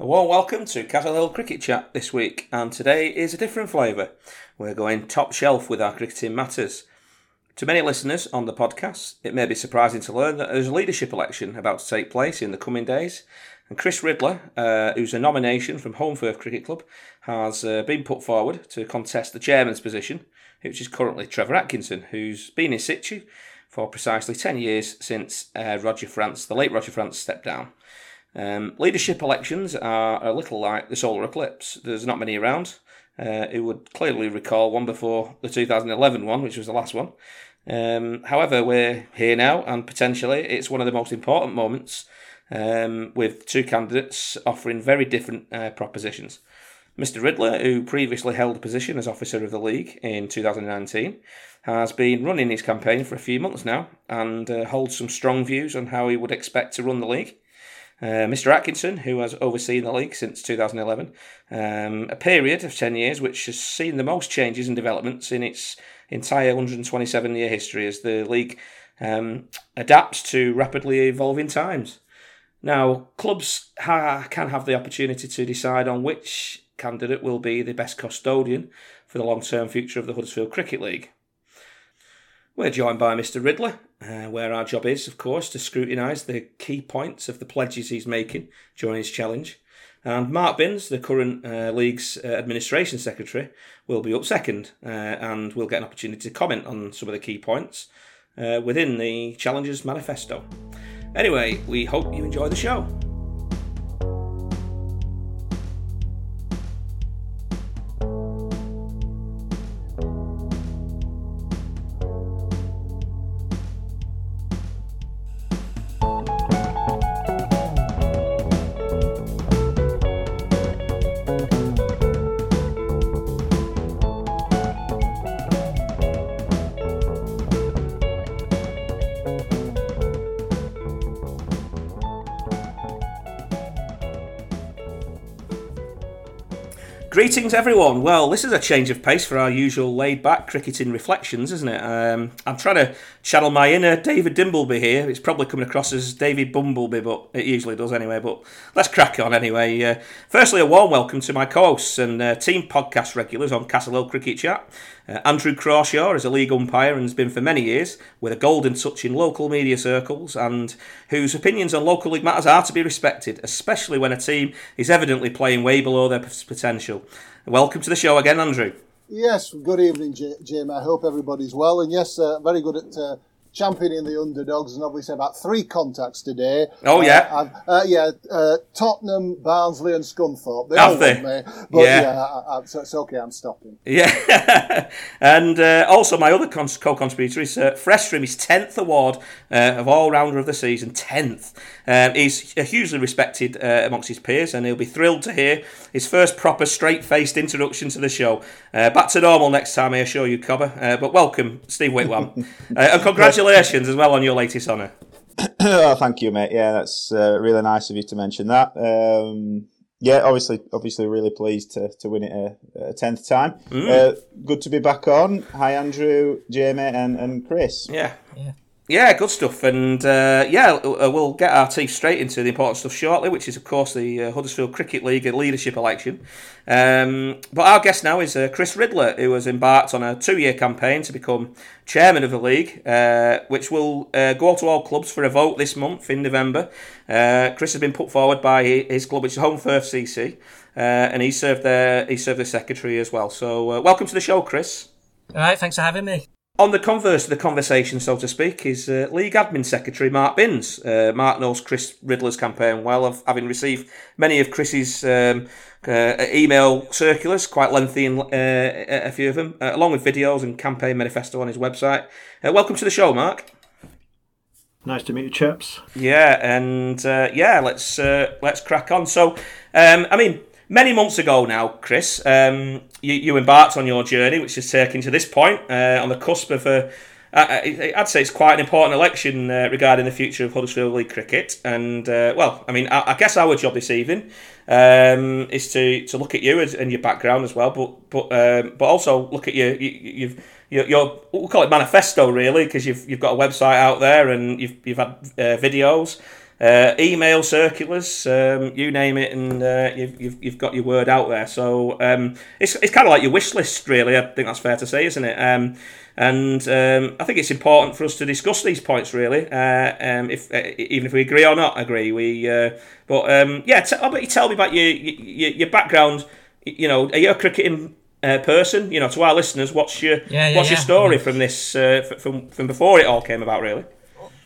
A warm welcome to Castle Hill Cricket Chat this week, and today is a different flavour. We're going top shelf with our cricketing matters. To many listeners on the podcast, it may be surprising to learn that there's a leadership election about to take place in the coming days, and Chris Ridler, uh, who's a nomination from Holmfirth Cricket Club, has uh, been put forward to contest the chairman's position, which is currently Trevor Atkinson, who's been in situ for precisely 10 years since uh, Roger France, the late Roger France, stepped down. Um, leadership elections are a little like the solar eclipse. There's not many around. Uh, would clearly recall one before the 2011 one, which was the last one. Um, however, we're here now, and potentially it's one of the most important moments um, with two candidates offering very different uh, propositions. Mr. Ridler, who previously held a position as officer of the league in 2019, has been running his campaign for a few months now and uh, holds some strong views on how he would expect to run the league. Uh, Mr. Atkinson, who has overseen the league since 2011, um, a period of 10 years which has seen the most changes and developments in its entire 127 year history as the league um, adapts to rapidly evolving times. Now, clubs ha- can have the opportunity to decide on which candidate will be the best custodian for the long term future of the Huddersfield Cricket League. We're joined by Mr. Ridler, uh, where our job is, of course, to scrutinise the key points of the pledges he's making during his challenge. And Mark Binns, the current uh, league's uh, administration secretary, will be up second, uh, and we'll get an opportunity to comment on some of the key points uh, within the challenger's manifesto. Anyway, we hope you enjoy the show. Greetings, everyone. Well, this is a change of pace for our usual laid back cricketing reflections, isn't it? Um, I'm trying to channel my inner David Dimbleby here. It's probably coming across as David Bumbleby, but it usually does anyway. But let's crack on anyway. Uh, firstly, a warm welcome to my co hosts and uh, team podcast regulars on Castle Hill Cricket Chat. Uh, Andrew Crawshaw is a league umpire and has been for many years with a golden touch in local media circles and whose opinions on local league matters are to be respected, especially when a team is evidently playing way below their potential. Welcome to the show again, Andrew. Yes, good evening, Jim. I hope everybody's well. And yes, uh, very good at uh, championing the underdogs, and obviously about three contacts today. Oh yeah, uh, uh, yeah. Uh, Tottenham, Barnsley, and Scunthorpe. They Have they? Me, but yeah, yeah I, I, so it's okay. I'm stopping. Yeah, and uh, also my other co-contributor is uh, fresh from his tenth award uh, of all rounder of the season. Tenth. Um, he's hugely respected uh, amongst his peers, and he'll be thrilled to hear his first proper straight-faced introduction to the show. back to normal next time, I assure you, Cobber. but welcome, Steve Whitwam, and congratulations congratulations as well on your latest honour. oh, thank you, mate. Yeah, that's uh, really nice of you to mention that. Um, yeah, obviously, obviously, really pleased to, to win it a, a tenth time. Mm. Uh, good to be back on. Hi, Andrew, Jamie, and, and Chris. Yeah, yeah. Good stuff. And uh, yeah, uh, we'll get our teeth straight into the important stuff shortly, which is, of course, the uh, Huddersfield Cricket League leadership election. Um, but our guest now is uh, Chris Ridler, who has embarked on a two year campaign to become chairman of the league, uh, which will uh, go out to all clubs for a vote this month in November. Chris has been put forward by his club, which is Holmfirth CC, and he served there, he served as secretary as well. So, welcome to the show, Chris. All right, thanks for having me. On the converse of the conversation, so to speak, is uh, League Admin Secretary Mark Binns. Uh, Mark knows Chris Ridler's campaign well, of having received many of Chris's um, uh, email circulars, quite lengthy, in, uh, a few of them, uh, along with videos and campaign manifesto on his website. Uh, welcome to the show, Mark. Nice to meet you, chaps. Yeah, and yeah, let's let's crack on. So, um, I mean, many months ago now, Chris, um, you, you, embarked on your journey, which has taken to this point uh, on the cusp of a. I'd say it's quite an important election uh, regarding the future of Huddersfield League cricket. And, uh, well, I mean, I, I, guess our job this evening um, is to, to look at you and your background as well, but but um, but also look at you, you you've your, your we'll call it manifesto really because you've you've got a website out there and you've you've had uh, videos uh, email circulars, um, you name it, and uh, you've, you've, you've got your word out there. So um, it's, it's kind of like your wish list, really. I think that's fair to say, isn't it? Um, and um, I think it's important for us to discuss these points, really. Uh, um, if uh, even if we agree or not agree, we. Uh, but um, yeah, t- how about you tell me about your your, your background? You know, are you a cricketing uh, person? You know, to our listeners, what's your Yeah, yeah, what's your yeah. story from this uh, f- from from before it all came about, really?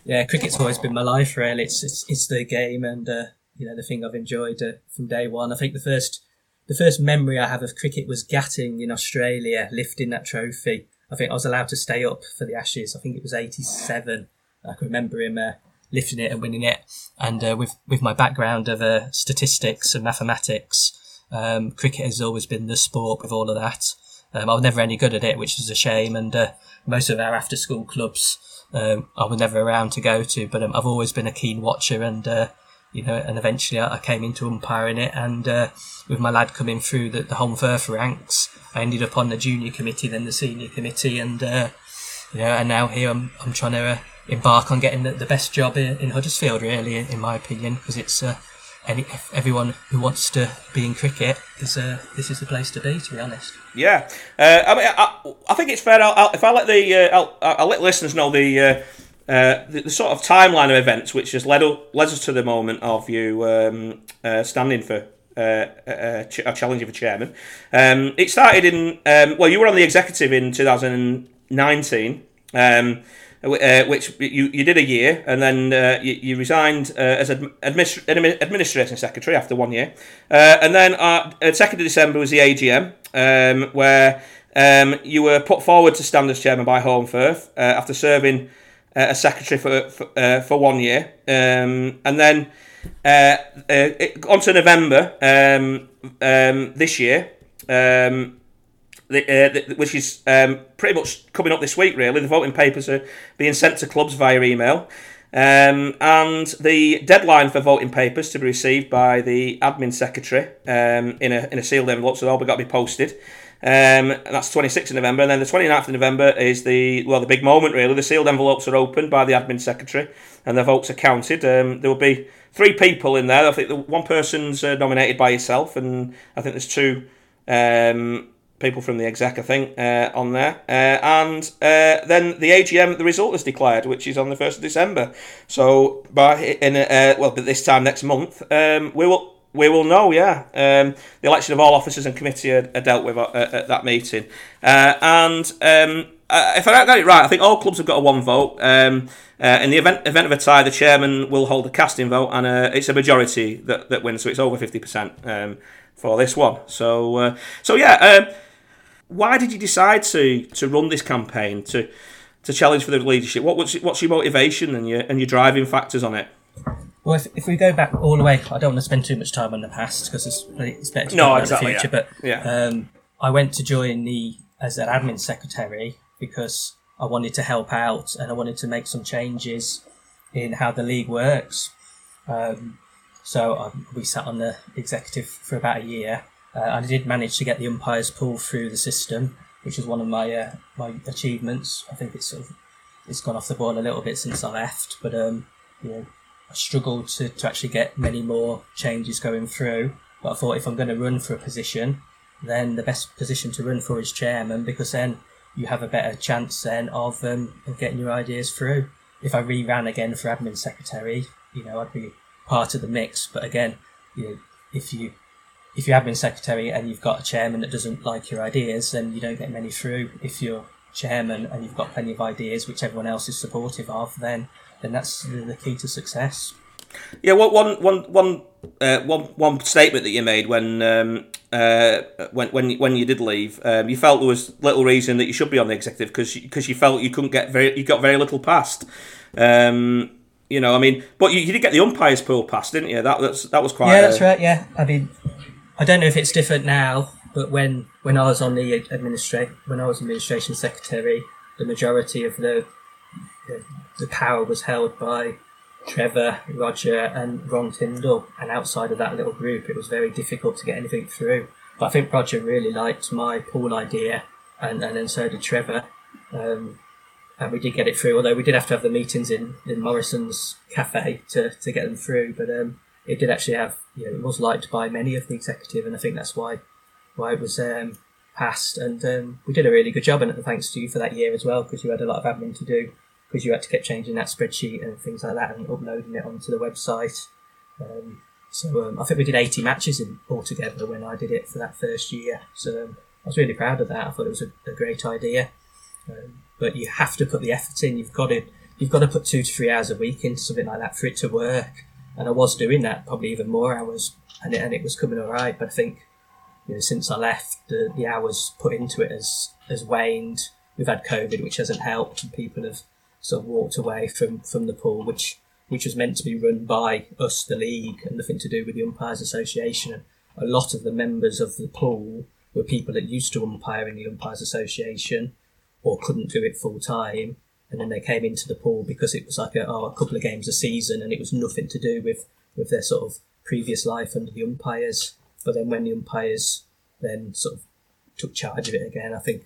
Yeah, cricket's always been my life. Really, it's it's, it's the game and uh, you know the thing I've enjoyed uh, from day one. I think the first the first memory I have of cricket was Gatting in Australia, lifting that trophy. I think I was allowed to stay up for the Ashes. I think it was '87. I can remember him uh, lifting it and winning it. And uh, with with my background of uh, statistics and mathematics, um, cricket has always been the sport with all of that. Um, I was never any good at it, which is a shame. And uh, most of our after school clubs, um, I was never around to go to. But um, I've always been a keen watcher, and uh, you know, and eventually I came into umpiring it. And uh, with my lad coming through the, the Holmfirth ranks, I ended up on the junior committee, then the senior committee, and uh, you know, and now here I'm I'm trying to uh, embark on getting the, the best job in, in Huddersfield, really, in, in my opinion, because it's. Any, everyone who wants to be in cricket, is, uh, this is the place to be. To be honest. Yeah, uh, I mean, I, I think it's fair. I'll, I'll, if I let the uh, I'll, I'll let listeners know the, uh, uh, the the sort of timeline of events which has led up, led us to the moment of you um, uh, standing for. Uh, ch- challenging for chairman. Um, it started in um, well, you were on the executive in 2019, um, uh, which you, you did a year, and then uh, you, you resigned uh, as admi- administ- admi- administrating secretary after one year, uh, and then uh, second of December was the AGM, um, where um, you were put forward to stand as chairman by Holmfirth uh, after serving as secretary for for, for one year, um, and then it, on to November um, um, this year. Um, the, uh, the, which is um, pretty much coming up this week, really. The voting papers are being sent to clubs via email. Um, and the deadline for voting papers to be received by the admin secretary um, in a in a sealed envelope, so they'll be got to be posted. Um, that's 26th of November, and then the 29th of November is the well the big moment really. The sealed envelopes are opened by the admin secretary, and the votes are counted. Um, there will be three people in there. I think the one person's uh, nominated by yourself, and I think there's two um, people from the exec, I think, uh, on there. Uh, and uh, then the AGM, the result is declared, which is on the 1st of December. So, by in uh, well, but this time next month, um, we will. We will know, yeah. Um, the election of all officers and committee are, are dealt with at, at that meeting. Uh, and um, uh, if I got it right, I think all clubs have got a one vote. Um, uh, in the event event of a tie, the chairman will hold a casting vote, and uh, it's a majority that, that wins, so it's over fifty percent um, for this one. So, uh, so yeah. Um, why did you decide to to run this campaign to to challenge for the leadership? What was what's your motivation and your and your driving factors on it? Well, if, if we go back all the way, I don't want to spend too much time on the past because it's, it's better to No, talk exactly, the future. yeah. But um, I went to join the as an admin secretary because I wanted to help out and I wanted to make some changes in how the league works. Um, so um, we sat on the executive for about a year. Uh, I did manage to get the umpires pulled through the system, which was one of my uh, my achievements. I think it's sort of it's gone off the boil a little bit since I left, but um, you know, I struggled to, to actually get many more changes going through. But I thought if I'm going to run for a position, then the best position to run for is chairman because then you have a better chance then of um, of getting your ideas through. If I re-ran again for admin secretary, you know, I'd be part of the mix. But again, you know, if you if you're admin secretary and you've got a chairman that doesn't like your ideas, then you don't get many through. If you're chairman and you've got plenty of ideas which everyone else is supportive of, then then that's the, the key to success. Yeah, what one one one uh, one one statement that you made when um, uh, when when you- when you did leave, um, you felt there was little reason that you should be on the executive because because you felt you couldn't get very you got very little passed. Um, you know, I mean, but you, you did get the umpires pool passed, didn't you? That that's, that was quite. yeah, a- that's right. Yeah, I mean, I don't know if it's different now, but when when I was on the administrate when I was administration secretary, the majority of the the, the power was held by Trevor, Roger, and Ron Tyndall, and outside of that little group, it was very difficult to get anything through. But I think Roger really liked my pool idea, and, and then so did Trevor. Um, and we did get it through. Although we did have to have the meetings in, in Morrison's cafe to, to get them through, but um, it did actually have you know it was liked by many of the executive, and I think that's why why it was um, passed. And um, we did a really good job, and thanks to you for that year as well, because you had a lot of admin to do, because you had to keep changing that spreadsheet and things like that, and uploading it onto the website. Um, so um, I think we did 80 matches in altogether when I did it for that first year. So um, I was really proud of that. I thought it was a, a great idea. Um, but you have to put the effort in. You've got to you've got to put two to three hours a week into something like that for it to work. And I was doing that, probably even more hours, and it, and it was coming all right. But I think you know, since I left, the, the hours put into it has has waned. We've had COVID, which hasn't helped, and people have sort of walked away from, from the pool, which which was meant to be run by us, the league, and nothing to do with the Umpires Association. And a lot of the members of the pool were people that used to umpire in the Umpires Association or couldn't do it full time. And then they came into the pool because it was like a, oh, a couple of games a season and it was nothing to do with, with their sort of previous life under the umpires. But then when the umpires then sort of took charge of it again, I think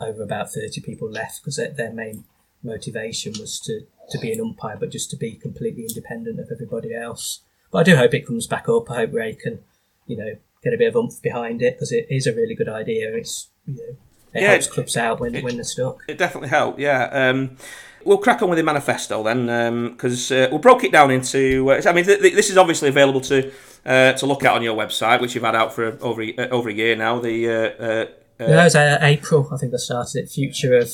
over about 30 people left because their, their main motivation was to to be an umpire, but just to be completely independent of everybody else. But I do hope it comes back up. I hope Ray can, you know, get a bit of oomph behind it because it is a really good idea. It's you know, it Yeah, helps it- clubs out when it- when they're stuck. It definitely helped, yeah. Um, we'll crack on with the manifesto then, because uh, we broke it down into. Uh, I mean, th- th- this is obviously available to uh, to look at on your website, which you've had out for over a, uh, over a year now. The uh, uh, was uh, April. I think I started it. Future of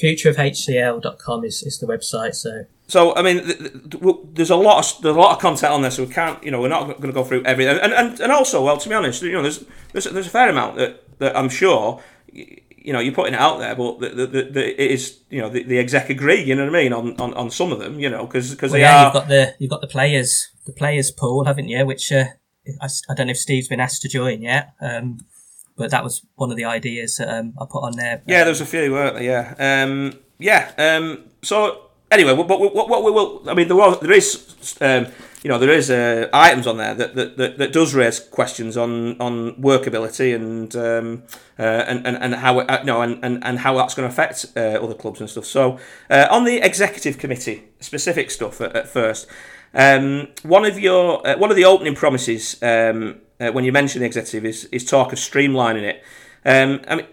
futureofhcl.com is, is the website. So So I mean, th- th- there's a lot of there's a lot of content on there, so we can't, you know, we're not going to go through everything. And, and and also, well, to be honest, you know, there's there's, there's a fair amount that, that I'm sure, you know, you're putting it out there, but the, the, the, the, it is, you know, the, the exec agree, you know what I mean, on, on, on some of them, you know, because well, they yeah, are. you've got the you've got the players the players pool, haven't you? Which uh, I, I don't know if Steve's been asked to join yet. Um, but that was one of the ideas that um, I put on there. Yeah, there's a few, weren't there? Yeah, um, yeah. Um, so anyway, what, what, what, we will, I mean, there was, there is, um, you know, there is uh, items on there that, that, that, that does raise questions on, on workability and um, uh, and, and and how it, uh, no and, and, and how that's going to affect uh, other clubs and stuff. So uh, on the executive committee, specific stuff at, at first. Um, one of your one of the opening promises um, when you mention the executive is, is talk of streamlining it. Um, I mean,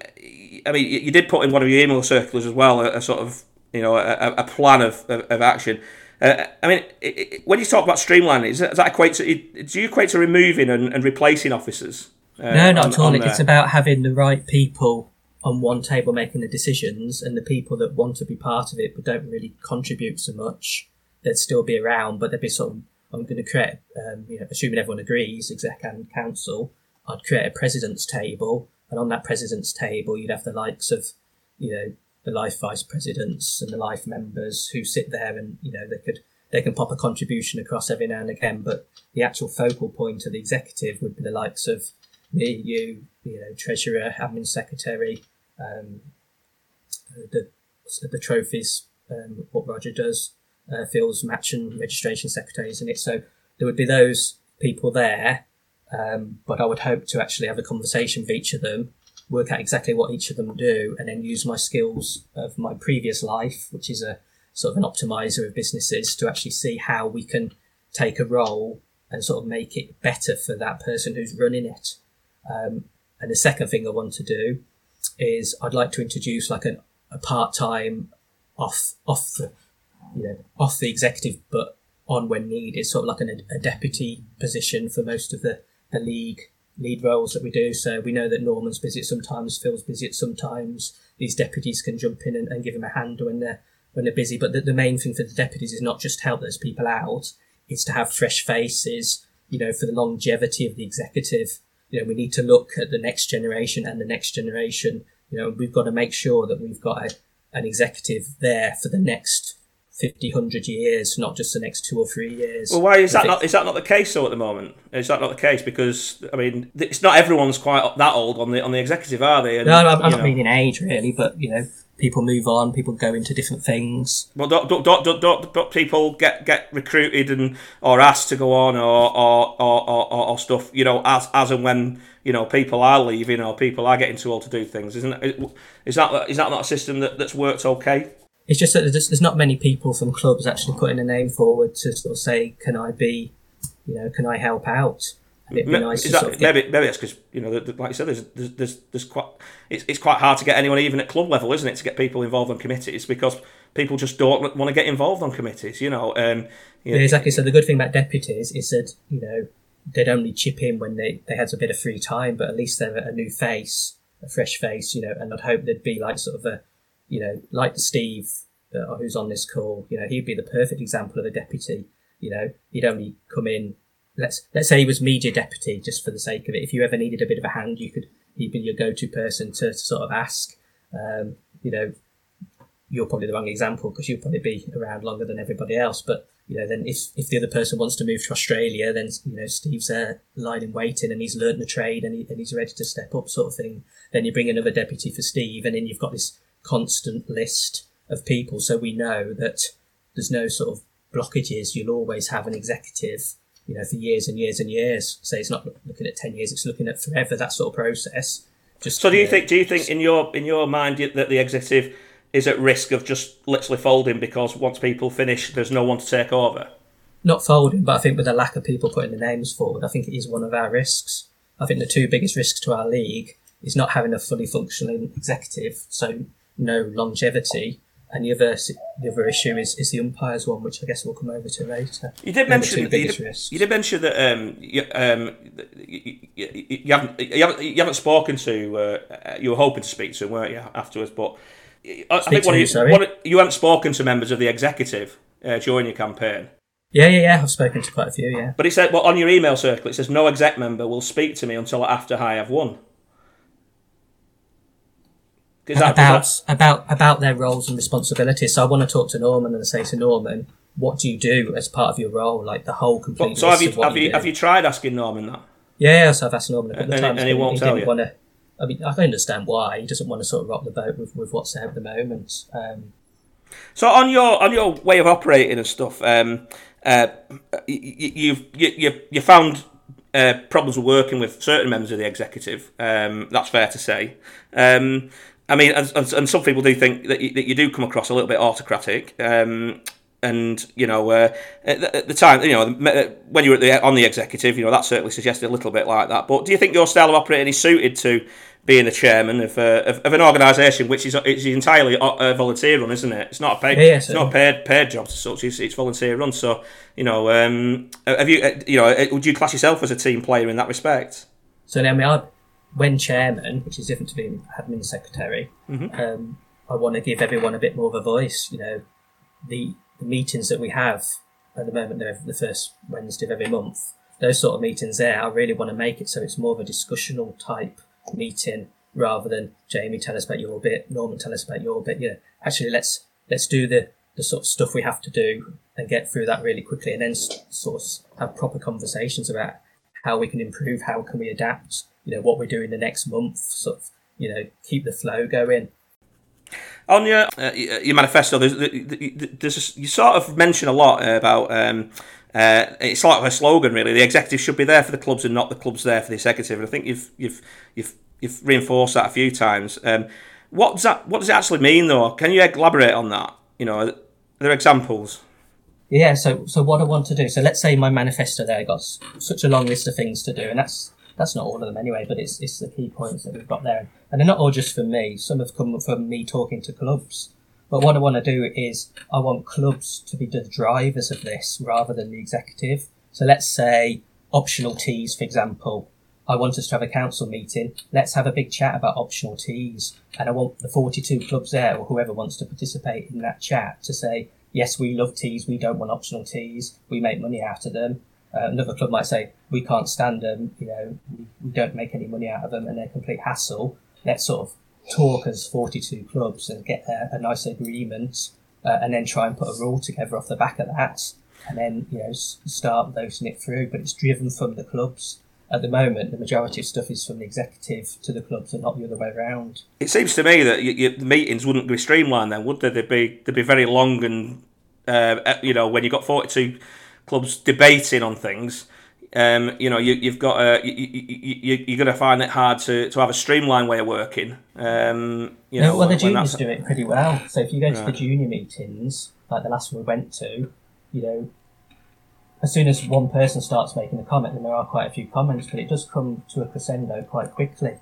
I mean, you you did put in one of your email circulars as well a, a sort of you know a, a plan of, of, of action. Uh, I mean, it, it, when you talk about streamlining, is that, does that equate to do you equate to removing and, and replacing officers? Uh, No, not on- at all. It's about having the right people on one table making the decisions, and the people that want to be part of it but don't really contribute so much. They'd still be around, but they'd be sort of. I'm going to create, um, you know, assuming everyone agrees, exec and council. I'd create a president's table, and on that president's table, you'd have the likes of, you know, the life vice presidents and the life members who sit there, and you know, they could they can pop a contribution across every now and again, but the actual focal point of the executive would be the likes of me, you, you know, treasurer, admin secretary, um, the the trophies, um, what Roger does, uh, Phil's match and registration secretaries in it. So there would be those people there, um, but I would hope to actually have a conversation with each of them, work out exactly what each of them do, and then use my skills of my previous life, which is a sort of an optimizer of businesses, to actually see how we can take a role and sort of make it better for that person who's running it. Um, and the second thing I want to do is I'd like to introduce like an, a part-time off off the you know off the executive but on when needed sort of like an, a deputy position for most of the, the league lead roles that we do. So we know that Norman's busy sometimes Phil's busy at sometimes. These deputies can jump in and, and give them a hand when they're when they're busy. But the, the main thing for the deputies is not just help those people out it's to have fresh faces you know for the longevity of the executive. You know we need to look at the next generation and the next generation. You know we've got to make sure that we've got a, an executive there for the next 50 100 years not just the next two or three years Well, why is that not? Is that not the case though at the moment? Is that not the case? Because I mean, it's not everyone's quite that old on the on the executive, are they? And, no, I'm, I'm not know, meaning age really but you know people move on people go into different things Well, don't, don't, don't, don't, don't people get, get recruited and or asked to go on or or, or, or, or stuff? You know, as as and when you know people are leaving or people are getting too old to do things, isn't it? Is that is that not a system that, that's worked okay? It's just that there's, there's not many people from clubs actually putting a name forward to sort of say, "Can I be, you know, can I help out?" It'd be nice to that- sort of maybe maybe that's because you know, the, the- like you said, there's, there's there's there's quite it's, it's quite hard to get anyone even at club level, isn't it, to get people involved on committees because people just don't want to get involved on committees. You know, um, you know, Yeah, exactly. So the good thing about deputies is that you know they'd only chip in when they they had a bit of free time, but at least they're a new face, a fresh face, you know. And I'd hope they'd be like sort of a, you know, like Steve uh, who's on this call. You know, he'd be the perfect example of a deputy. You know, he'd only come in. Let's let's say he was media deputy, just for the sake of it. If you ever needed a bit of a hand, you could he'd be your go-to person to, to sort of ask. Um, you know, you're probably the wrong example because you'll probably be around longer than everybody else. But you know, then if if the other person wants to move to Australia, then you know Steve's there lying in waiting and he's learnt the trade and, he, and he's ready to step up, sort of thing. Then you bring another deputy for Steve, and then you've got this constant list of people, so we know that there's no sort of blockages. You'll always have an executive. You know, for years and years and years. Say it's not looking at ten years; it's looking at forever. That sort of process. Just So do you think? Do you think in your in your mind that the executive is at risk of just literally folding because once people finish, there's no one to take over? not folding, but I think with the lack of people putting the names forward, I think it is one of our risks. I think the two biggest risks to our league is not having a fully functioning executive, so no longevity, and the other the other issue is, is the umpires one, which I guess we'll come over to later. You did the mention two you did, you did mention that um, you, um, you, you, you haven't you haven't you haven't spoken to uh, you were hoping to speak to him, weren't you afterwards? But I, I think one you, sorry? one you haven't spoken to members of the executive uh, during your campaign. Yeah, yeah, yeah. I've spoken to quite a few. Yeah, But it said, well, on your email circle, it says no exec member will speak to me until after I have won. About about about their roles and responsibilities. So I want to talk to Norman and say to Norman, what do you do as part of your role? Like the whole complete. so have you have you do. have you tried asking Norman that? Yeah, so I've asked Norman a couple of times. and he won't tell didn't you? Want to, I mean, I can understand why he doesn't want to sort of rock the boat with, with what's there at the moment. Um, So on your on your way of operating and stuff, um, uh, you, you've you, you you found uh, problems with working with certain members of the executive. Um, that's fair to say. Um, I mean, and, and, and some people do think that you, that you do come across a little bit autocratic. Um, and you know, uh, at, the, time, you know, when you were at the, on the executive, you know, that certainly suggested a little bit like that. But do you think your style of operating is suited to being the chairman of, uh, of, of an organisation which is it's entirely uh, volunteer run, isn't it? It's not a paid, Yeah, yeah, it's not a paid paid job as such. It's, it's volunteer run. So you know, um, have you uh, you know, uh, would you class yourself as a team player in that respect? so I mean, I, when chairman, which is different to being admin secretary, um, I want to give everyone a bit more of a voice. You know, the, the meetings that we have at the moment, they're the first Wednesday of every month. Those sort of meetings there, I really want to make it so it's more of a discussional type meeting rather than Jamie tell us about your bit, Norman tell us about your bit. You know, actually let's let's do the the sort of stuff we have to do and get through that really quickly, and then sort of have proper conversations about how we can improve, how can we adapt, you know, what we're doing the next month, sort of, you know, keep the flow going. On your uh, your manifesto, there's, there's you sort of mention a lot about. Um, uh, it's like a slogan, really. The executive should be there for the clubs, and not the clubs there for the executive. And I think you've you've you've you've reinforced that a few times. Um, what does that What does it actually mean, though? Can you elaborate on that? You know, are there examples? Yeah, so so what I want to do. So let's say my manifesto there got such a long list of things to do, and that's that's not all of them anyway, but it's it's the key points that we've got there, and they're not all just from me. Some have come from me talking to clubs. But what I want to do is I want clubs to be the drivers of this rather than the executive. So let's say optional teas, for example. I want us to have a council meeting. Let's have a big chat about optional teas. And I want the 42 clubs there or whoever wants to participate in that chat to say, yes, we love teas. We don't want optional teas. We make money out of them. Uh, another club might say, we can't stand them. You know, we, we don't make any money out of them and they're a complete hassle. Let's sort of talk as 42 clubs and get a, a nice agreement uh, and then try and put a rule together off the back of that and then, you know, s- start voting it through. But it's driven from the clubs. At the moment, the majority of stuff is from the executive to the clubs and not the other way around. It seems to me that you, you, the meetings wouldn't be streamlined then, would they? They'd be they'd be very long and uh, you know when you have got forty two clubs debating on things, um, you know, you, you've got a, you, you, you, are going to find it hard to, to have a streamlined way of working. Um, you know, well, the juniors do it pretty well. So if you go to right. the junior meetings, like the last one we went to, you know, as soon as one person starts making a comment, then there are quite a few comments, but it does come to a crescendo quite quickly.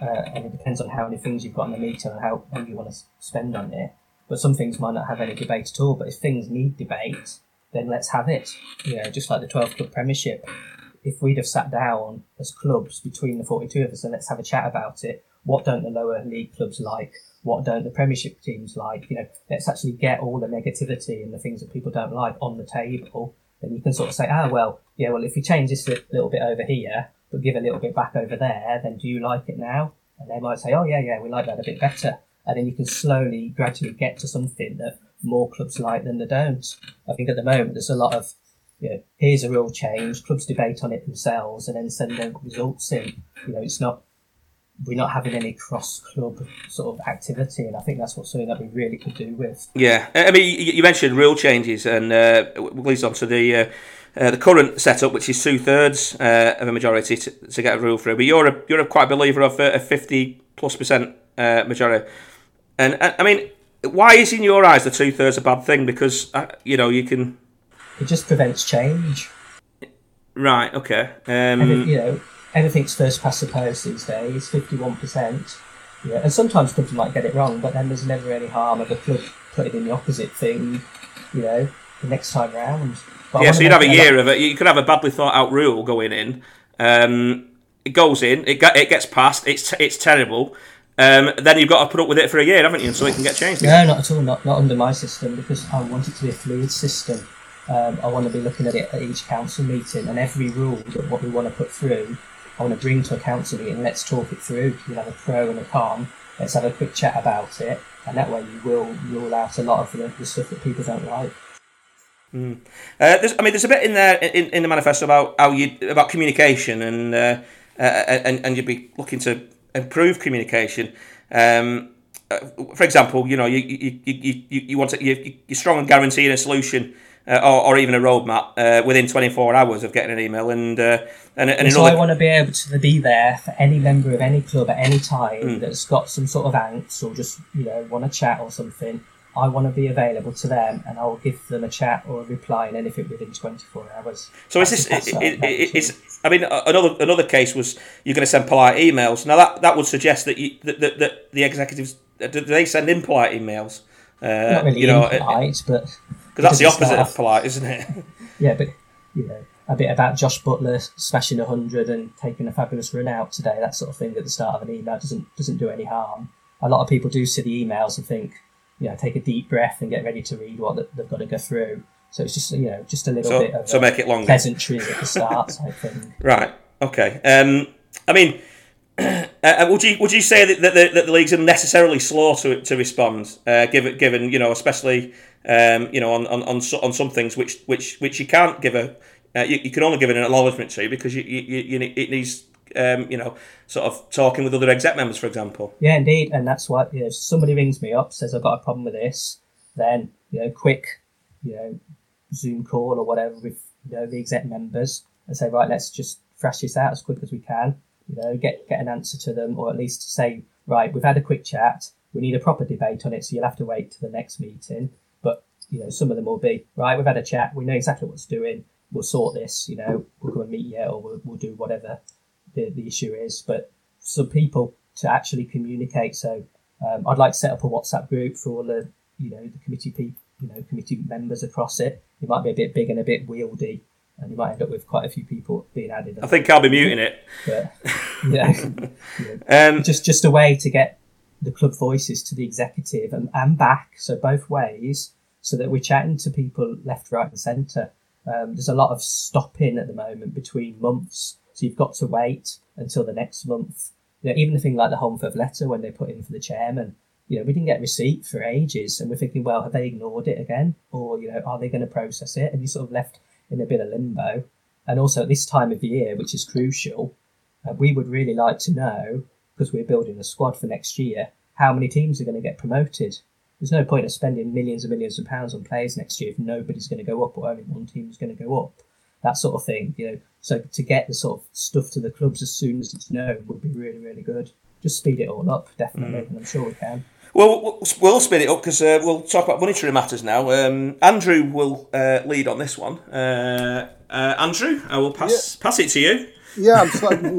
Uh, and it depends on how many things you've got in the meeting and how long you want to spend on it. But some things might not have any debate at all. But if things need debate, then let's have it. You know, just like the 12 club premiership. If we'd have sat down as clubs between the 42 of us and let's have a chat about it, what don't the lower league clubs like? What don't the premiership teams like? You know, let's actually get all the negativity and the things that people don't like on the table. Then you can sort of say, ah, well, yeah, well, if we change this a little bit over here, but give a little bit back over there, then do you like it now? And they might say, oh, yeah, yeah, we like that a bit better. And then you can slowly, gradually get to something that more clubs like than they don't. I think at the moment there's a lot of, you know, here's a real change, clubs debate on it themselves and then send their results in. You know, it's not, we're not having any cross club sort of activity, and I think that's what something that we really could do with. Yeah, I mean, you mentioned real changes, and uh, leads on to the. Uh, uh, the current setup, which is two thirds uh, of a majority to, to, get a rule through, but you're a you're a quite believer of a, a fifty plus percent uh, majority, and I mean, why is in your eyes the two thirds a bad thing? Because uh, you know you can. It just prevents change. Right. Okay. Um, and, you know, everything's first past the post these days. Fifty-one percent. Yeah, and sometimes clubs might get it wrong, but then there's never any harm of a club putting in the opposite thing. You know, the next time round. But yeah, so you'd have a year of it. You could have a badly thought out rule going in. Um, it goes in. It, it gets passed. It's it's terrible um, then you've got to put up with it for a year, haven't you? So it can get changed. No, not at all. Not not under my system because I want it to be a fluid system. Um, I want to be looking at it at each council meeting and every rule that what we want to put through. I want to bring to a council meeting. Let's talk it through. We'll have a pro and a con. Let's have a quick chat about it, and that way you will rule out a lot of the, the stuff that people don't like. Mm. Uh, I mean, there's a bit in there in, in the manifesto about how you about communication and uh, uh, and and you'd be looking to improve communication. Um, uh, for example, you know, you you, you, you, you want to, you, you're strong on guaranteeing a solution uh, or, or even a roadmap uh, within 24 hours of getting an email. And uh, and, and so another... I want to be able to be there for any member of any club at any time mm. that's got some sort of angst or just you know want to chat or something. I want to be available to them, and I will give them a chat or a reply and anything within 24 hours. So is this? It, it, it's, I mean, another another case was you're going to send polite emails. Now that that would suggest that you, that, that, that the executives do they send impolite emails? Uh, Not really you know, impolite, but because that's the opposite of polite, isn't it? yeah, but you know, a bit about Josh Butler smashing hundred and taking a fabulous run out today, that sort of thing at the start of an email doesn't doesn't do any harm. A lot of people do see the emails and think, you know, take a deep breath and get ready to read what they've got to go through. So it's just you know just a little so, bit of so make it longer pleasantries at the start type thing. Right. Okay. Um, I mean, uh, would you would you say that, that, the, that the league's unnecessarily slow to to respond, uh, given given you know especially um, you know on, on, on, on some things which which which you can't give a uh, you, you, can only give an acknowledgement to because you, you, you, it needs um, you know, sort of talking with other exec members, for example. Yeah, indeed, and that's what you know. Somebody rings me up, says I've got a problem with this, then you know, quick, you know, Zoom call or whatever with you know the exec members and say, right, let's just thrash this out as quick as we can. You know, get get an answer to them, or at least say, right, we've had a quick chat. We need a proper debate on it, so you'll have to wait to the next meeting. But you know, some of them will be right. We've had a chat. We know exactly what's doing. We'll sort this. You know, we'll come and meet you, or we'll, we'll do whatever the, the issue is. But some people to actually communicate. So um, I'd like to set up a WhatsApp group for all the you know the committee people, you know committee members across it. It might be a bit big and a bit wieldy, and you might end up with quite a few people being added. I think I'll be muting it. But, yeah, um, just just a way to get the club voices to the executive and, and back, so both ways, so that we're chatting to people left, right, and centre. Um, there's a lot of stopping at the moment between months so you've got to wait until the next month. You know, even the thing like the Home Holmfirth letter when they put in for the chairman, you know, we didn't get receipt for ages, and we're thinking, well, have they ignored it again, or you know, are they going to process it? And you sort of left in a bit of limbo. And also at this time of year, which is crucial, uh, we would really like to know because we're building a squad for next year, how many teams are going to get promoted. There's no point of spending millions and millions of pounds on players next year if nobody's going to go up or only one team is going to go up. That sort of thing. You know, so to get the sort of stuff to the clubs as soon as it's known would be really, really good. Just speed it all up, definitely, and I'm sure we can. Well, we'll, we'll speed it up because uh, we'll talk about monetary matters now. Um, Andrew will uh, lead on this one. Uh, uh Andrew, I will pass pass it to you. Yeah, I'm slightly,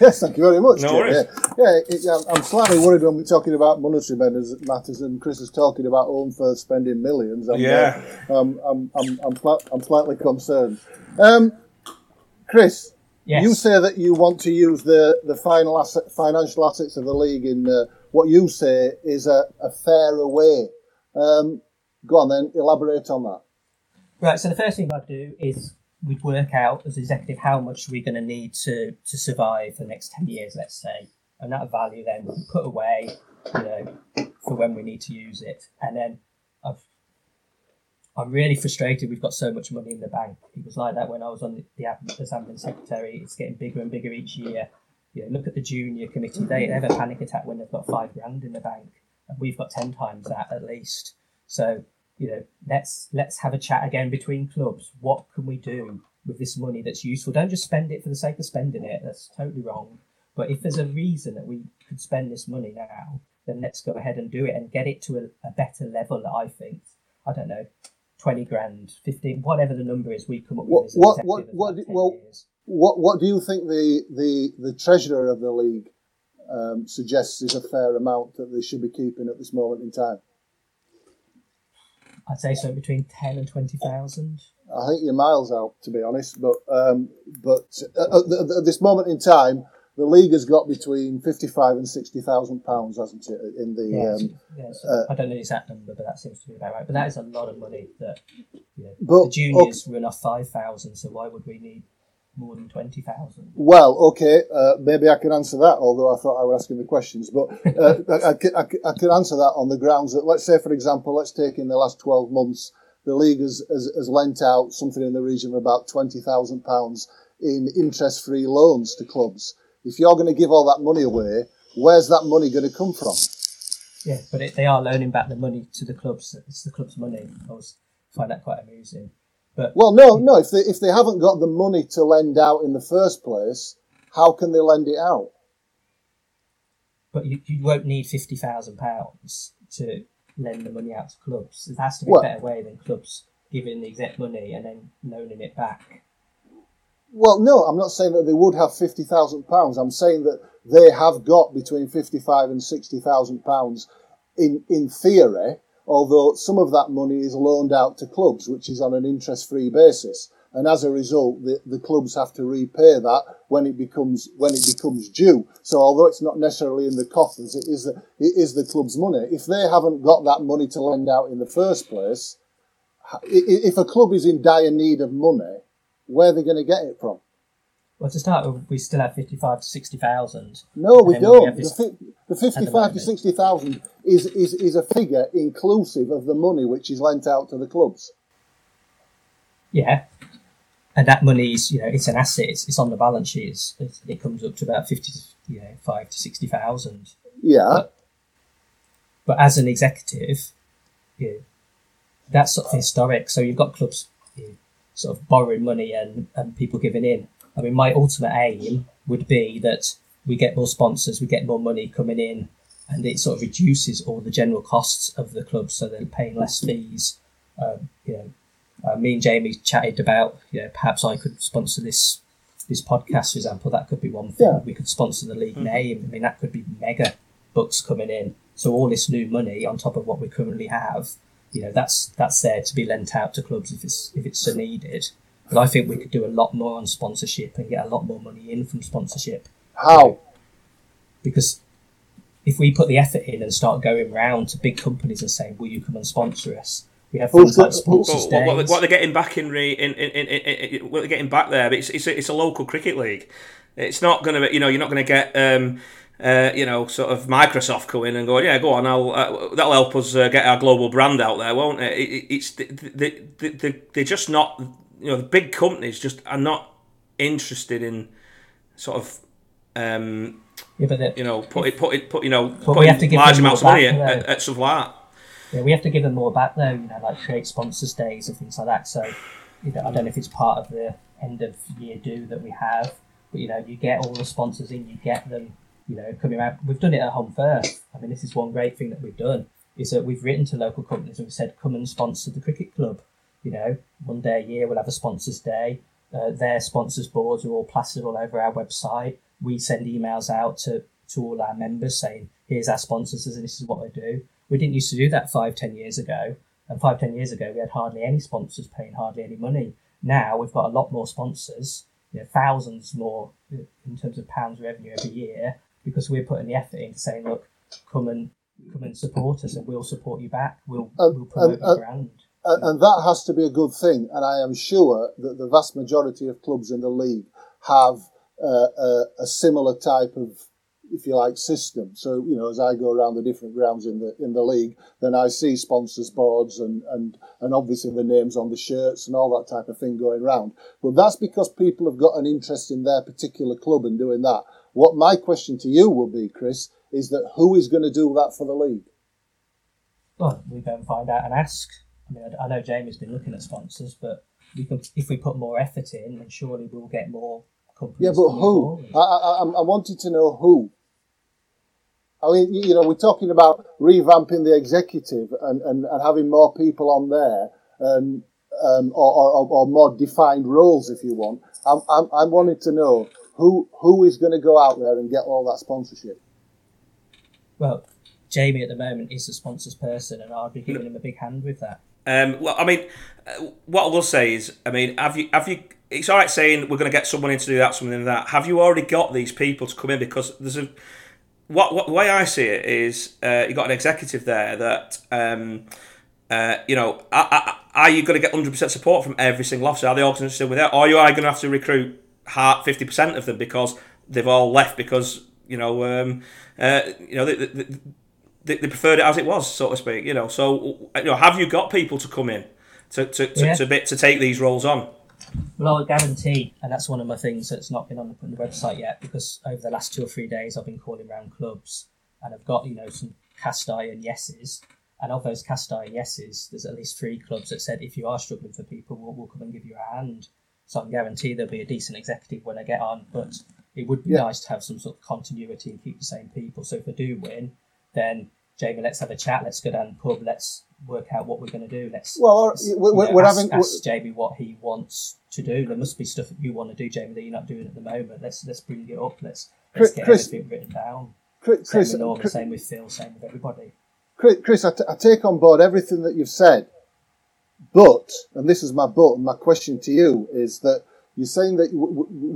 yes, thank you very much. No worries. Yeah, yeah, yeah, I'm slightly worried when we're talking about monetary matters, matters and Chris is talking about Holmfirth spending millions. I'm, yeah, uh, I'm, I'm, I'm, I'm, I'm slightly concerned. Um, Chris, yes. you say that you want to use the, the final asset, financial assets of the league in uh, what you say is a, a fairer way. Um, go on then, elaborate on that. Right, so the first thing I'd do is we'd work out as executive how much we're going to need to to survive the next 10 years, let's say. And that value then put away, you know, for when we need to use it. And then I've, I'm really frustrated we've got so much money in the bank. It was like that when I was on the, the admin secretary. It's getting bigger and bigger each year. You know, look at the junior committee. They have a panic attack when they've got five grand in the bank. And we've got 10 times that at least. So you know, let's let's have a chat again between clubs. What can we do with this money that's useful? Don't just spend it for the sake of spending it. That's totally wrong. But if there's a reason that we could spend this money now, then let's go ahead and do it and get it to a, a better level. I think. I don't know, twenty grand, fifteen, whatever the number is, we come up with. What what what, well, what what do you think the the the treasurer of the league um, suggests is a fair amount that they should be keeping at this moment in time? I'd say so between ten and twenty thousand. I think you're miles out, to be honest. But um, but at, at, this moment in time, the league has got between fifty-five and sixty thousand pounds, hasn't it? In the yeah, um, yeah, so uh, I don't know the exact number, but that seems to be about right. But that is a lot of money that you know, but, the juniors okay. run off five thousand. So why would we need more than 20,000? Well, okay, uh, maybe I can answer that, although I thought I was asking the questions. But uh, I, I, can, I, can answer that on the grounds that, let's say, for example, let's take in the last 12 months, the league has, has, has lent out something in the region of about £20,000 in interest free loans to clubs. If you're going to give all that money away, where's that money going to come from? Yeah, but it, they are loaning back the money to the clubs. It's the club's money. I was find that quite amusing. But well, no, no. If they if they haven't got the money to lend out in the first place, how can they lend it out? But you, you won't need fifty thousand pounds to lend the money out to clubs. There has to be well, a better way than clubs giving the exec money and then loaning it back. Well, no, I'm not saying that they would have fifty thousand pounds. I'm saying that they have got between fifty-five and sixty thousand pounds in in theory although some of that money is loaned out to clubs, which is on an interest-free basis. And as a result, the, the clubs have to repay that when it becomes when it becomes due. So although it's not necessarily in the coffers, it is the, it is the club's money. If they haven't got that money to lend out in the first place, if a club is in dire need of money, where are they going to get it from? Well, to start with, we still have 55 to 60,000. No, we don't. We the, the 55 to 60,000 is, is, is a figure inclusive of the money which is lent out to the clubs. Yeah. And that money is, you know, it's an asset. It's, it's on the balance sheet. It's, it comes up to about 50, you know, 5 to 60,000. Yeah. But, but, as an executive, you know, that's sort of historic. So you've got clubs you know, sort of borrowing money and, and people giving in I mean, my ultimate aim would be that we get more sponsors, we get more money coming in, and it sort of reduces all the general costs of the club, so they're paying less fees. Um, you know, uh, me and Jamie chatted about, you know, perhaps I could sponsor this this podcast, for example. That could be one thing. Yeah. We could sponsor the league mm-hmm. name. I mean, that could be mega bucks coming in. So all this new money on top of what we currently have, you know, that's that's there to be lent out to clubs if it's if it's so needed. But I think we could do a lot more on sponsorship and get a lot more money in from sponsorship. How? Because if we put the effort in and start going round to big companies and saying, "Will you come and sponsor us?" We have things like sponsors well, what, what, they're getting back in, re, in, in, in, in, what they're getting back there, but it's it's a, it's a local cricket league. It's not going to, you know, you're not going to get. Um, uh, you know, sort of Microsoft come in and go, yeah, go on, I'll, uh, that'll help us uh, get our global brand out there, won't it? it, it it's they, they, they, they're just not you know the big companies just are not interested in sort of um, yeah, but the, you know put it put it put you know putting large amounts of money at, at, at, like that. Yeah, we have to give them more back though. You know, like create sponsors days and things like that. So you know, I don't know if it's part of the end of year do that we have, but you know, you get all the sponsors in, you get them, you know, coming out. We've done it at Holmfirth. I mean, this is one great thing that we've done is that we've written to local companies and we've said, come and sponsor the cricket club. You know, one day a year we'll have a sponsors day. Uh, their sponsors boards are all plastered all over our website. We send emails out to, to all our members saying, here's our sponsors and this is what they do. We didn't used to do that five, ten years ago. And five, ten years ago, we had hardly any sponsors paying hardly any money. Now we've got a lot more sponsors, you know, thousands more uh, in terms of pounds revenue every year because we're putting the effort into saying, look, come and come and support us, and we'll support you back. We'll, um, we'll promote um, your uh, brand. And, that has to be a good thing. And I am sure that the vast majority of clubs in the league have uh, a, a similar type of if you like, system. So, you know, as I go around the different grounds in the in the league, then I see sponsors boards and and and obviously the names on the shirts and all that type of thing going around. But that's because people have got an interest in their particular club and doing that. What my question to you will be, Chris, is that who is going to do that for the league? Well, we go and find out and ask. I mean, I know Jamie's been looking at sponsors, but we can, if we put more effort in, then surely we'll get more companies. Yeah, but who? I, I, I wanted to know who. I mean, you know, we're talking about revamping the executive and, and, and having more people on there, and, um, or, or, or, more defined roles, if you want. I'm, I'm, I'm wanting to know who who is going to go out there and get all that sponsorship. Well, Jamie at the moment is the sponsors person, and I'll be giving him a big hand with that. Um, well, I mean, uh, what I will say is, I mean, have you have you? It's all right saying we're going to get someone in to do that, something that. Have you already got these people to come in? Because there's a what, what the way I see it is uh, you got an executive there that um, uh, you know are, are, you going to get hundred percent support from every single officer? Are they all still with that, or are you going to have to recruit fifty percent of them because they've all left because you know um, uh, you know they, they, they, they, preferred it as it was, so to speak. You know, so you know, have you got people to come in to to, to, yeah. to, bit, to take these roles on? Well, I guarantee, and that's one of my things that's not been on the, on the website yet, because over the last two or three days I've been calling around clubs, and I've got you know some cast iron yeses, and of those cast iron yeses, there's at least three clubs that said if you are struggling for people, we'll, we'll come and give you a hand. So I can guarantee there'll be a decent executive when I get on, but it would be yeah. nice to have some sort of continuity and keep the same people. So if I do win, then Jamie, let's have a chat. Let's go down the pub. Let's work out what we're going to do. Let's well, let's, we're, we're ask, having ask Jamie what he wants to do. There must be stuff that you want to do, Jamie, that you're not doing at the moment. Let's let's bring it up. Let's let's get Chris, everything written down. Chris, same with Norman, Chris, same with Phil, same with everybody. Chris, Chris I, t- I take on board everything that you've said, but and this is my but. And my question to you is that you're saying that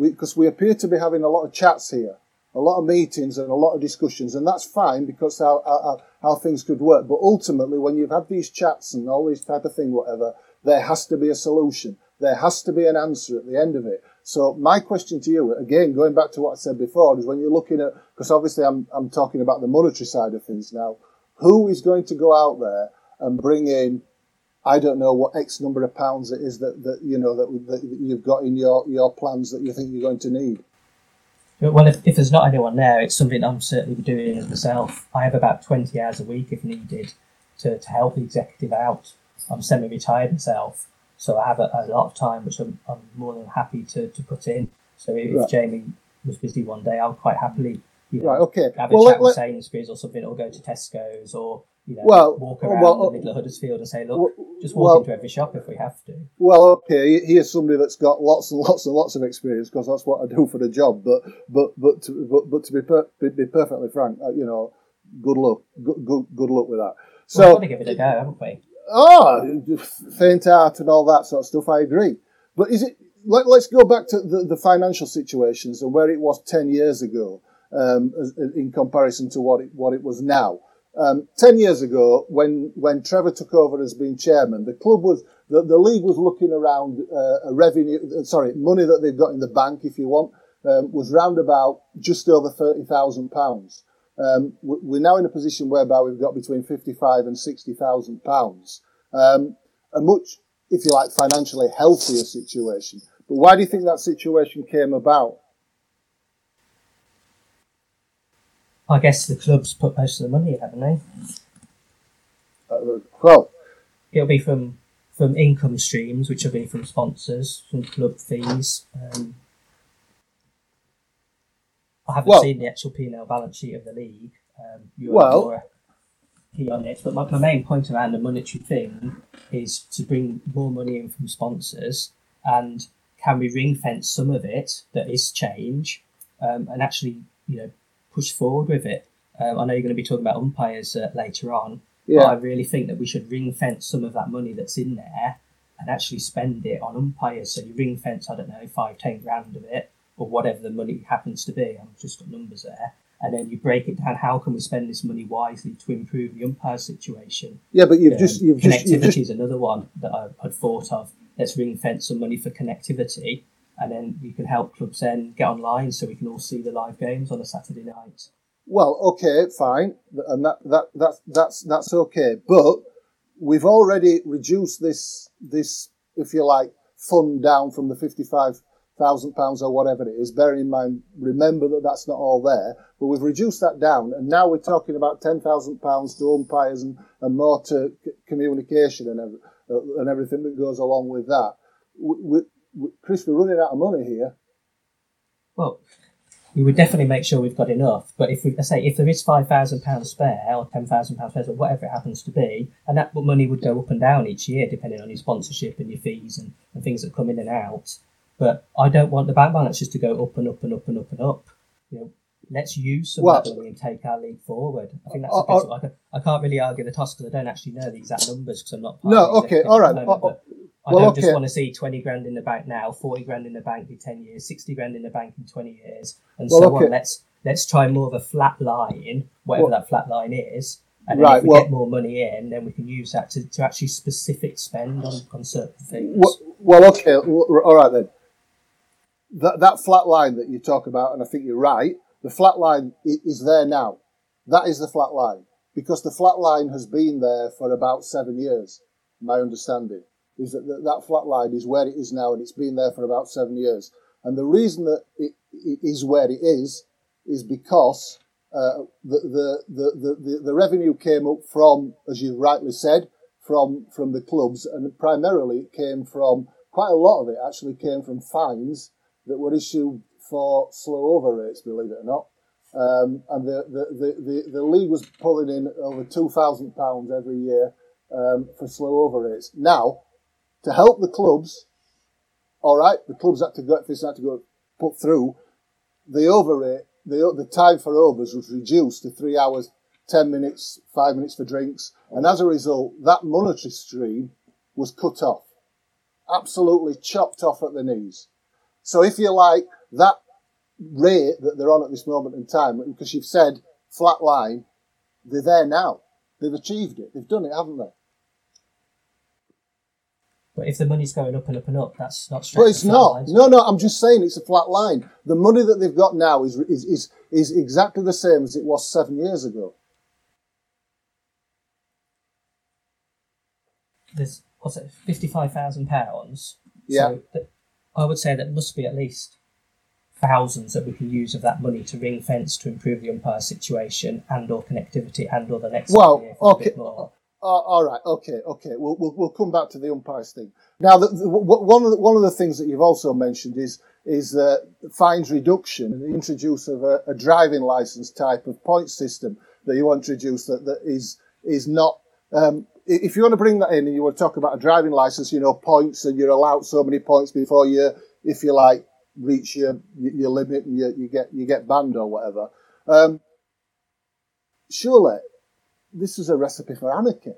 because we, we, we appear to be having a lot of chats here a lot of meetings and a lot of discussions, and that's fine because how, how, how things could work. But ultimately, when you've had these chats and all these type of thing, whatever, there has to be a solution. There has to be an answer at the end of it. So my question to you, again, going back to what I said before, is when you're looking at, because obviously I'm, I'm talking about the monetary side of things now, who is going to go out there and bring in, I don't know what X number of pounds it is that, that you know, that, that you've got in your, your plans that you think you're going to need? Well, if, if there's not anyone there, it's something I'm certainly doing myself. I have about 20 hours a week if needed to, to help the executive out. I'm semi retired myself, so I have a, a, lot of time which I'm, I'm more than happy to, to put in. So if right. Jamie was busy one day, I would quite happily you know, right, okay. have a well, chat let, with Sainsbury's or something, or go to Tesco's or you know, well, walk around well, the middle of Huddersfield and say, look, well, just walk well, into every shop if we have to. Well, okay, here's somebody that's got lots and lots and lots of experience because that's what I do for the job. But but but to, but, but to be, per, be perfectly frank, uh, you know, good luck, good good, good luck with that. So we've got to give it a go, haven't we? Oh, faint heart and all that sort of stuff. I agree. But is it? Let, us go back to the, the financial situations and where it was ten years ago, um, in comparison to what it what it was now. Um, Ten years ago, when when Trevor took over as being chairman, the club was the, the league was looking around uh, a revenue, sorry, money that they've got in the bank, if you want, um, was round about just over thirty thousand pounds. Um, we're now in a position whereby we've got between fifty-five and sixty thousand pounds. Um, a much, if you like, financially healthier situation. But why do you think that situation came about? I guess the clubs put most of the money in, haven't they? Uh, well, it'll be from from income streams, which will be from sponsors, from club fees. Um, I haven't Well- seen the actual P&L balance sheet of the league. Um, Well- key on it, but my, my main point around the monetary thing is to bring more money in from sponsors, and can we ring fence some of it that is change, um, and actually you know push forward with it. Um, I know you're going to be talking about umpires uh, later on, but I really think that we should ring fence some of that money that's in there and actually spend it on umpires. So you ring fence, I don't know, five, ten grand of it, or whatever the money happens to be. I've just got numbers there. And then you break it down. How can we spend this money wisely to improve the umpire situation? yeah, but you've Um, just you've just you've connectivity just is another one that I, I'd thought of. Let's ring fence some money for connectivity, and then you can help clubs then get online so we can all see the live games on a Saturday night. Well, okay, fine, and that that that that's that's okay. But we've already reduced this this, if you like, fund down from the fifty-five thousand pounds or whatever it is. Bearing in mind, remember that that's not all there, but we've reduced that down, and now we're talking about ten thousand pounds to umpires and, and more to c- communication and every, uh, and everything that goes along with that. We, Chris, we're running out of money here. Well, we would definitely make sure we've got enough. But if we I say if there is five thousand pounds spare or ten thousand pounds spare or whatever it happens to be, and that money would go up and down each year depending on your sponsorship and your fees and, and things that come in and out. But I don't want the bank balance just to go up and up and up and up and up. You know, let's use some Well- money and take our league forward. I think that's a bit, I, I can't really argue the toss because I don't actually know the exact numbers because I'm not. Part No, okay, all right. At the moment, but I well, don't okay. just want to see 20 grand in the bank now, 40 grand in the bank in 10 years, 60 grand in the bank in 20 years, and Well, so okay. on. Let's let's try more of a flat line, whatever Well- that flat line is. And then Right, if we get more money in, then we can use that to, to actually specific spend on, on certain things. Well, well okay, all right then. That that flat line that you talk about, and I think you're right. The flat line is there now. That is the flat line because the flat line has been there for about seven years. My understanding is that that, that flat line is where it is now, and it's been there for about seven years. And the reason that it, it is where it is is because uh, the, the, the, the, the, revenue came up from, as you rightly said, from from the clubs, and primarily it came from quite a lot of it actually came from fines that were issued for slow over rates, believe it or not. Um, and the, the, the, the, the league was pulling in over two thousand pounds every year um, for slow over rates. Now, to help the clubs, all right, the clubs had to go this had to go put through the over rate. The the time for overs was reduced to three hours, ten minutes, five minutes for drinks, and as a result, that monetary stream was cut off, absolutely chopped off at the knees. So if you like that rate that they're on at this moment in time, because you've said flat line, they're there now. They've achieved it. They've done it, haven't they? But if the money's going up and up and up, that's not straight. But it's not. No, no. I'm just saying it's a flat line. The money that they've got now is is is, is exactly the same as it was seven years ago. There's what's it, fifty-five thousand pounds. Yeah. So th- I would say that must be at least thousands that we can use of that money to ring fence to improve the umpire situation and or connectivity and or the next Well, year for a bit okay. Oh, all right, okay, okay. We'll, we'll, we'll come back to the umpires thing. Now, the, the, one of the, one of the things that you've also mentioned is is uh, fines reduction and the introduce of a, a driving license type of point system that you want to introduce that, that is is not. Um, if you want to bring that in and you want to talk about a driving license, you know, points and you're allowed so many points before you, if you like, reach your your limit and you, you get you get banned or whatever. Um, surely, this is a recipe for anarchy.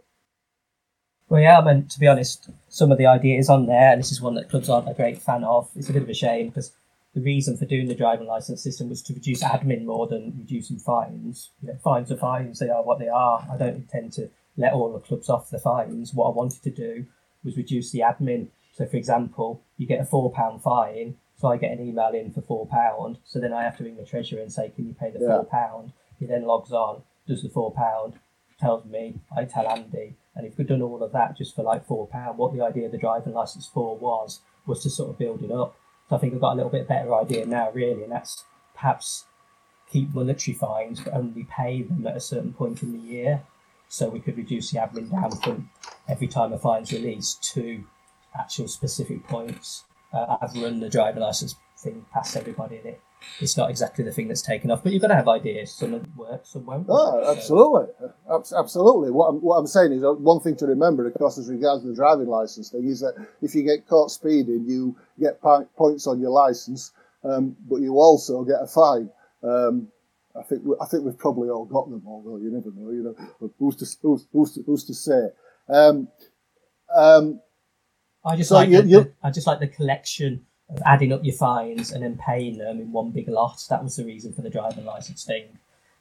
Well, yeah, I mean, to be honest, some of the ideas on there, and this is one that clubs aren't a great fan of. It's a bit of a shame because the reason for doing the driving license system was to reduce admin more than reducing fines. You know, fines are fines; they are what they are. I don't intend to let all the clubs off the fines. What I wanted to do was reduce the admin. So, for example, you get a four pound fine, so I get an email in for four pound. So then I have to ring the treasurer and say, "Can you pay the Yeah. four pound?" He then logs on, does the four pound, tells me, I tell Andy, and if we'd done all of that just for like four pound, what the idea of the driving license for was was to sort of build it up. So I think I've got a little bit better idea now, really, and that's perhaps keep monetary fines but only pay them at a certain point in the year. so we could reduce the admin down from every time a fine's released to actual specific points. Uh, I've run the driver license thing past everybody, and it it's not exactly the thing that's taken off. But you've got to have ideas. Some will work, some won't. Oh, So- absolutely, Abs- absolutely. What I'm, what I'm saying is uh, one thing to remember, of course, as regards the driving license thing, is that if you get caught speeding, you get points on your license, um, but you also get a fine. Um, I think we, I think we've probably all got them, although you never know. You know, who's to who's, who's to, who's to say? Um, um, I just So like you- the, you- I just like the collection of adding up your fines and then paying them in one big lot. That was the reason for the driving license thing.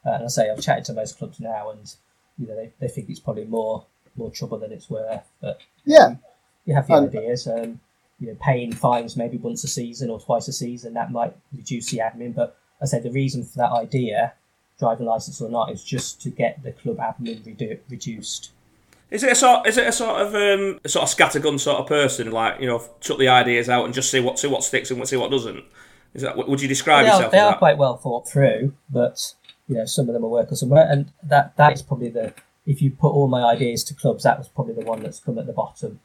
Uh, and I say I've chatted to most clubs now, and you know they, they think it's probably more more trouble than it's worth. But yeah, you have the And- ideas. Um, you know, paying fines maybe once a season or twice a season that might reduce the admin. But I say the reason for that idea, driving license or not, is just to get the club admin redu- reduced. Is it a sort? Is it a sort of um, a sort of scattergun sort of person? Like you know, chuck the ideas out and just see what see what sticks and see what doesn't. Is that would you describe they are, yourself they as are that? quite well thought through, but you know some of them will work or somewhere, and that that is probably the if you put all my ideas to clubs, that was probably the one that's come at the bottom.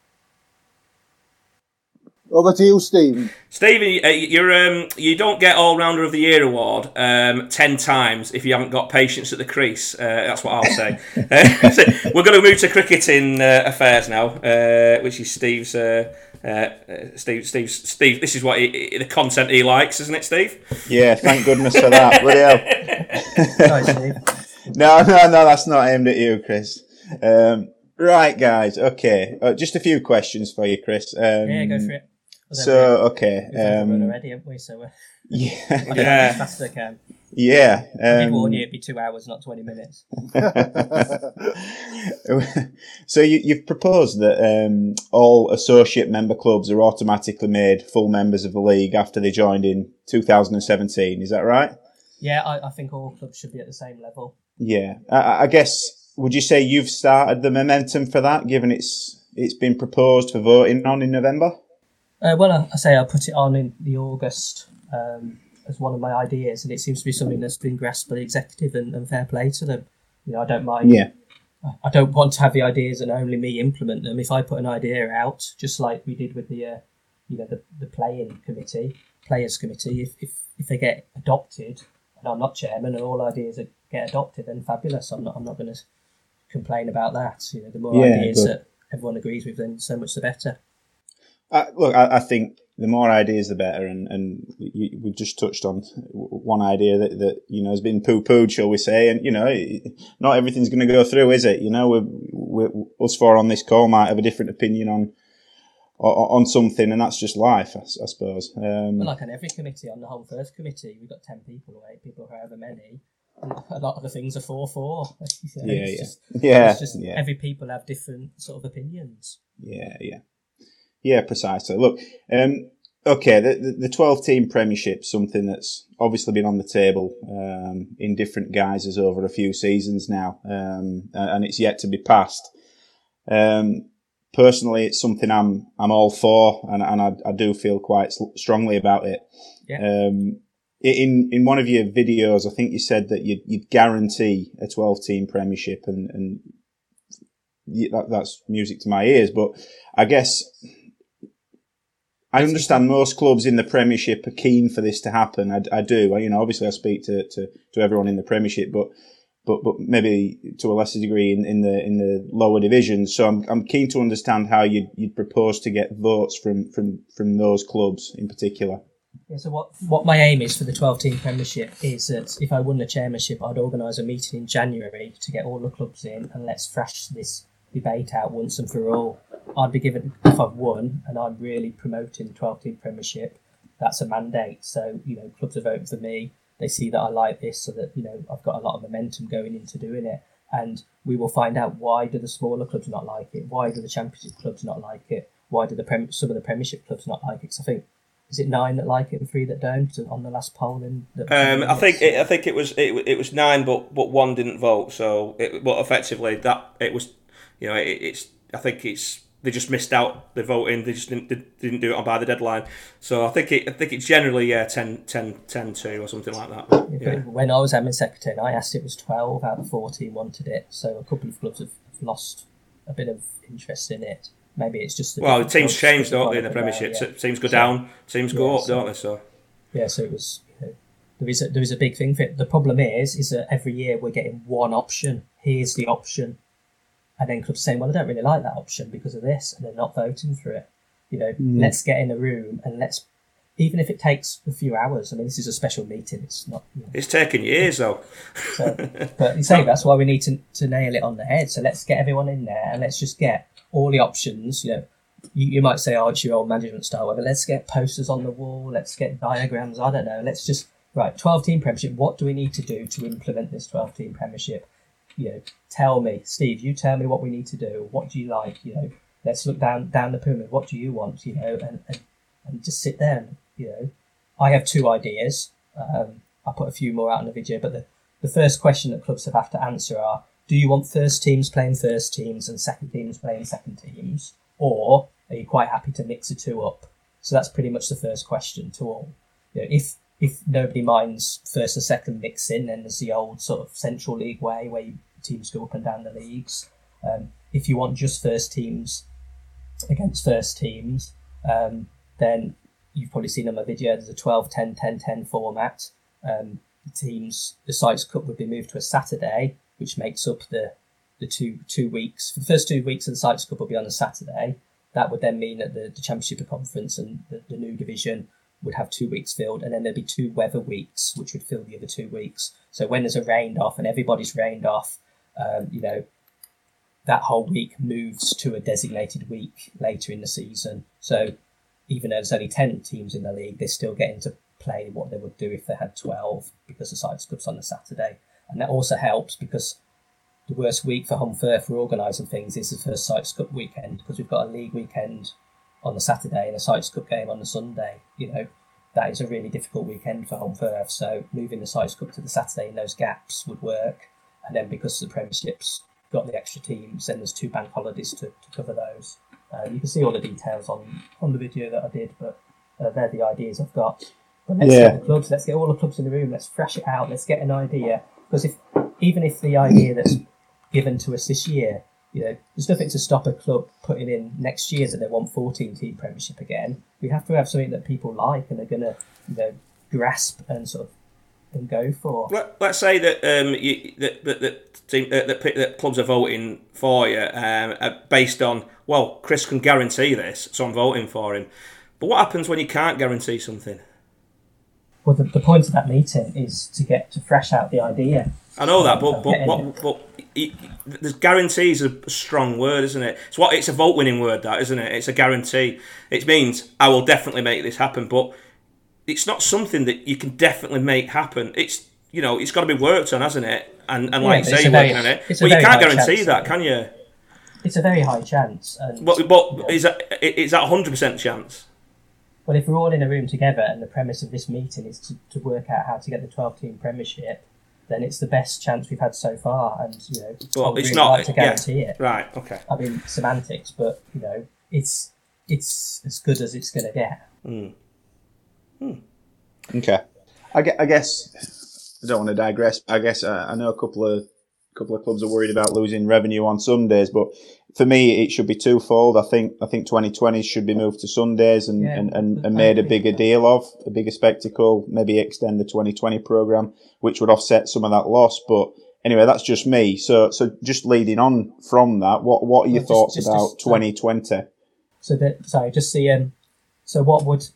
Over to you, Stephen. Stevie, uh, you're um, you don't get All Rounder of the Year award um, ten times if you haven't got patience at the crease. Uh, that's what I'll say. uh, so we're going to move to cricketing uh, affairs now, uh, which is Steve's. Uh, uh, uh, Steve, Steve, Steve. This is what he, he- the content he likes, isn't it, Steve? Yeah, thank goodness for that. Bloody hell. Sorry, No, no, no, that's not aimed at you, Chris. Um, right, guys. Okay, uh, just a few questions for you, Chris. Um, Yeah, go for it. So, okay. We've Um, already, haven't we? So uh, yeah, I'll Yeah. as fast as I can. yeah. I did Um, warn you it'd be two hours, not twenty minutes. so you, you've proposed that um, all associate member clubs are automatically made full members of the league after they joined in 2017. Is that right? Yeah, I, I think all clubs should be at the same level. Yeah. I, I guess would you say you've started the momentum for that, given it's it's been proposed for voting on in November? Uh, well, I, I say I put it on in the August um, as one of my ideas, and it seems to be something that's been grasped by the executive, and, and fair play to them. You know, I don't mind. Yeah. I don't want to have the ideas and only me implement them. If I put an idea out, just like we did with the, uh, you know, the, the playing committee, players committee, if, if, if they get adopted, and I'm not chairman, and all ideas are, get adopted, then fabulous. I'm not, I'm not going to complain about that. You know, the more Yeah, ideas good. that everyone agrees with, then so much the better. Uh, look, I, I think the more ideas, the better. And, and we just touched on one idea that, that you know has been poo pooed, shall we say? And you know, not everything's going to go through, is it? You know, we're, we're, us four on this call might have a different opinion on on, something, and that's just life, I suppose. Um, But like on every committee, on the whole first committee, we've got 10 people or 8 people, however many. A lot of the things are 4 4. You know, Yeah, it's yeah. Just, yeah, just yeah. every people have different sort of opinions. Yeah, yeah, yeah, precisely. Look, um, okay, the, the the twelve team Premiership, something that's obviously been on the table um, in different guises over a few seasons now, um, and it's yet to be passed. Um, personally, it's something I'm I'm all for, and and I, I do feel quite strongly about it. Yeah. Um, in in one of your videos, I think you said that you'd, you'd guarantee a twelve team Premiership, and and that, that's music to my ears. But I guess I understand most clubs in the Premiership are keen for this to happen. I, I do. I, you know, obviously I speak to, to, to everyone in the Premiership, but but but maybe to a lesser degree in, in the in the lower divisions. So I'm I'm keen to understand how you'd you'd propose to get votes from from from those clubs in particular. Yeah, so what, what my aim is for the 12 team premiership is that if I won the chairmanship, I'd organise a meeting in January to get all the clubs in and let's thrash this debate out once and for all. I'd be given, if I've won and I'm really promoting the 12 team premiership, that's a mandate. So, you know, clubs are voting for me. They see that I like this so that, you know, I've got a lot of momentum going into doing it. And we will find out why do the smaller clubs not like it? Why do the championship clubs not like it? Why do the prem- some of the premiership clubs not like it? 'Cause I think is it nine that like it and three that don't on the last poll? In the, Um, I think it, I think it was it, it was nine, but but one didn't vote. So, it, but effectively that it was, you know, it, it's I think it's they just missed out the voting. They just didn't, they didn't do it on by the deadline. So I think it, I think it's generally yeah 10, 10, 10 2 or something like that. Yeah. When I was admin secretary, I asked it was twelve out of fourteen wanted it. So a couple of clubs have lost a bit of interest in it. Maybe it's just the well, the teams change, don't they, in the Premiership? yeah. Teams go so, down, teams go yeah, up, so, don't they? So yeah, so it was. You know, there is a, there is a big thing for it. The problem is, is that every year we're getting one option. Here's the option, and then clubs saying, "Well, I don't really like that option because of this," and they're not voting for it. You know, mm. let's get in a room and let's, even if it takes a few hours. I mean, this is a special meeting. It's not. You know, it's taken years though. so, but you say that's why we need to to nail it on the head. So let's get everyone in there and let's just get all the options. You know, you, you might say, "Oh, it's your old management style," but let's get posters on the wall. Let's get diagrams. I don't know. Let's just right, 12 team premiership. What do we need to do to implement this 12 team premiership? You know, tell me, Steve. You tell me what we need to do. What do you like? You know, let's look down down the pyramid. What do you want? You know, and and, and just sit there. And, you know, I have two ideas. Um, I put a few more out in the video, but the the first question that clubs have, to answer are: Do you want first teams playing first teams and second teams playing second teams, or are you quite happy to mix the two up? So that's pretty much the first question to all. You know, if if nobody minds first and second mixing, then there's the old sort of Central League way where teams go up and down the leagues. Um, if you want just first teams against first teams, um, then you've probably seen on my video, there's a 12, 10, 10, 10 format. Um, the teams, the Sykes Cup would be moved to a Saturday, which makes up the, the two two weeks. For the first two weeks of the Sykes Cup will be on a Saturday. That would then mean that the, the Championship Conference and the, the new division would have two weeks filled, and then there'd be two weather weeks, which would fill the other two weeks. So when there's a rained off and everybody's rained off, um, you know, that whole week moves to a designated week later in the season. So even though there's only 10 teams in the league, they're still getting to play what they would do if they had 12 because the Sykes Cup's on a Saturday. And that also helps because the worst week for Holmfirth for organising things is the first Sykes Cup weekend because we've got a league weekend on the Saturday and a Sykes Cup game on the Sunday. You know, that is a really difficult weekend for Holmfirth. So moving the Sykes Cup to the Saturday in those gaps would work. And then because the Premiership's got the extra teams, then there's two bank holidays to, to cover those. Uh, you can see all the details on, on the video that I did, but uh, they're the ideas I've got. But let's yeah. get the clubs, let's get all the clubs in the room, let's thrash it out, let's get an idea. Because if even if the idea that's given to us this year you know, there's nothing to stop a club putting in next year that they want 14 team premiership again. We have to have something that people like and are going to, you know, grasp and sort of and go for. Let, us say that um, you, that that that, team, uh, that, that, clubs are voting for you um, uh, based on well, Chris can guarantee this, so I'm voting for him. But what happens when you can't guarantee something? Well, the, the point of that meeting is to get to fresh out the idea. I know that, but but, but, but the guarantee is a strong word, isn't it? It's what it's a vote winning word, that isn't it? It's a guarantee. It means I will definitely make this happen, but it's not something that you can definitely make happen. It's you know, it's got to be worked on, hasn't it? And and like you say, working on it. But you can't guarantee chance, that, can you? It's a very high chance. And, but but is that is that hundred percent chance? Well, if we're all in a room together, and the premise of this meeting is to, to work out how to get the twelve team premiership then it's the best chance we've had so far. And you know, well, it's really not like to guarantee yeah. it. Right. Okay. I mean semantics, but you know, it's it's as good as it's going to get. Mm. Hmm. Okay. I guess, I guess I don't want to digress. I guess uh, I know a couple of couple of clubs are worried about losing revenue on Sundays, but for me, it should be twofold. I think I think 2020 should be moved to Sundays and, yeah, and, and, and made a bigger deal of a bigger spectacle. Maybe extend the 2020 program, which would offset some of that loss. But anyway, that's just me. So so just leading on from that, what what are your well, thoughts just, about just, 2020? So that sorry, just seeing. um, so what would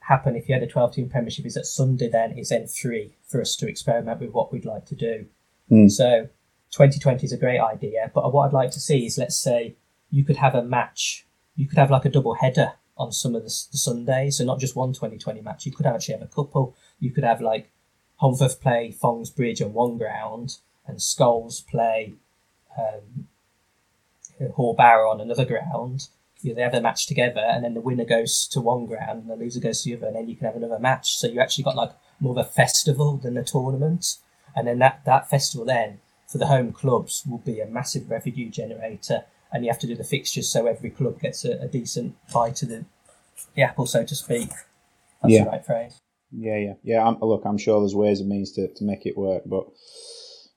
happen if you had a 12 team premiership is that Sunday then is then free for us to experiment with what we'd like to do. Mm. So 2020 is a great idea, but what I'd like to see is let's say you could have a match, you could have like a double header on some of the, the Sundays, so not just one 2020 match. You could actually have a couple. You could have like Holmfirth play Thongsbridge on one ground, and Scholes play um, Hall Bower on another ground. You know, they have a match together, and then the winner goes to one ground, and the loser goes to the other, and then you can have another match. So you actually got like more of a festival than a tournament, and then that that festival then for the home clubs will be a massive revenue generator and you have to do the fixtures so every club gets a, a decent bite of the, the apple, so to speak. That's Yeah. the right phrase. Yeah, yeah, yeah. I'm, look, I'm sure there's ways and means to, to make it work, but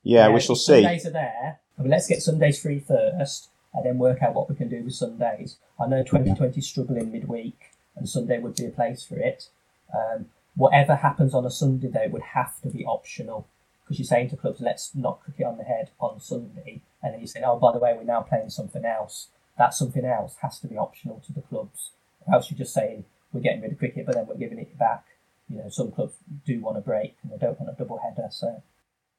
yeah, we shall see. Sundays are there. I mean, let's get Sundays free first, and then work out what we can do with Sundays. I know 2020 is struggling midweek, and Sunday would be a place for it. Um, whatever happens on a Sunday, though, would have to be optional because you're saying to clubs, let's knock cricket on the head on Sunday, and then you're saying, oh, by the way, we're now playing something else. That something else has to be optional to the clubs, or else you're just saying we're getting rid of cricket, but then we're giving it back. You know, some clubs do want a break and they don't want a double header, so.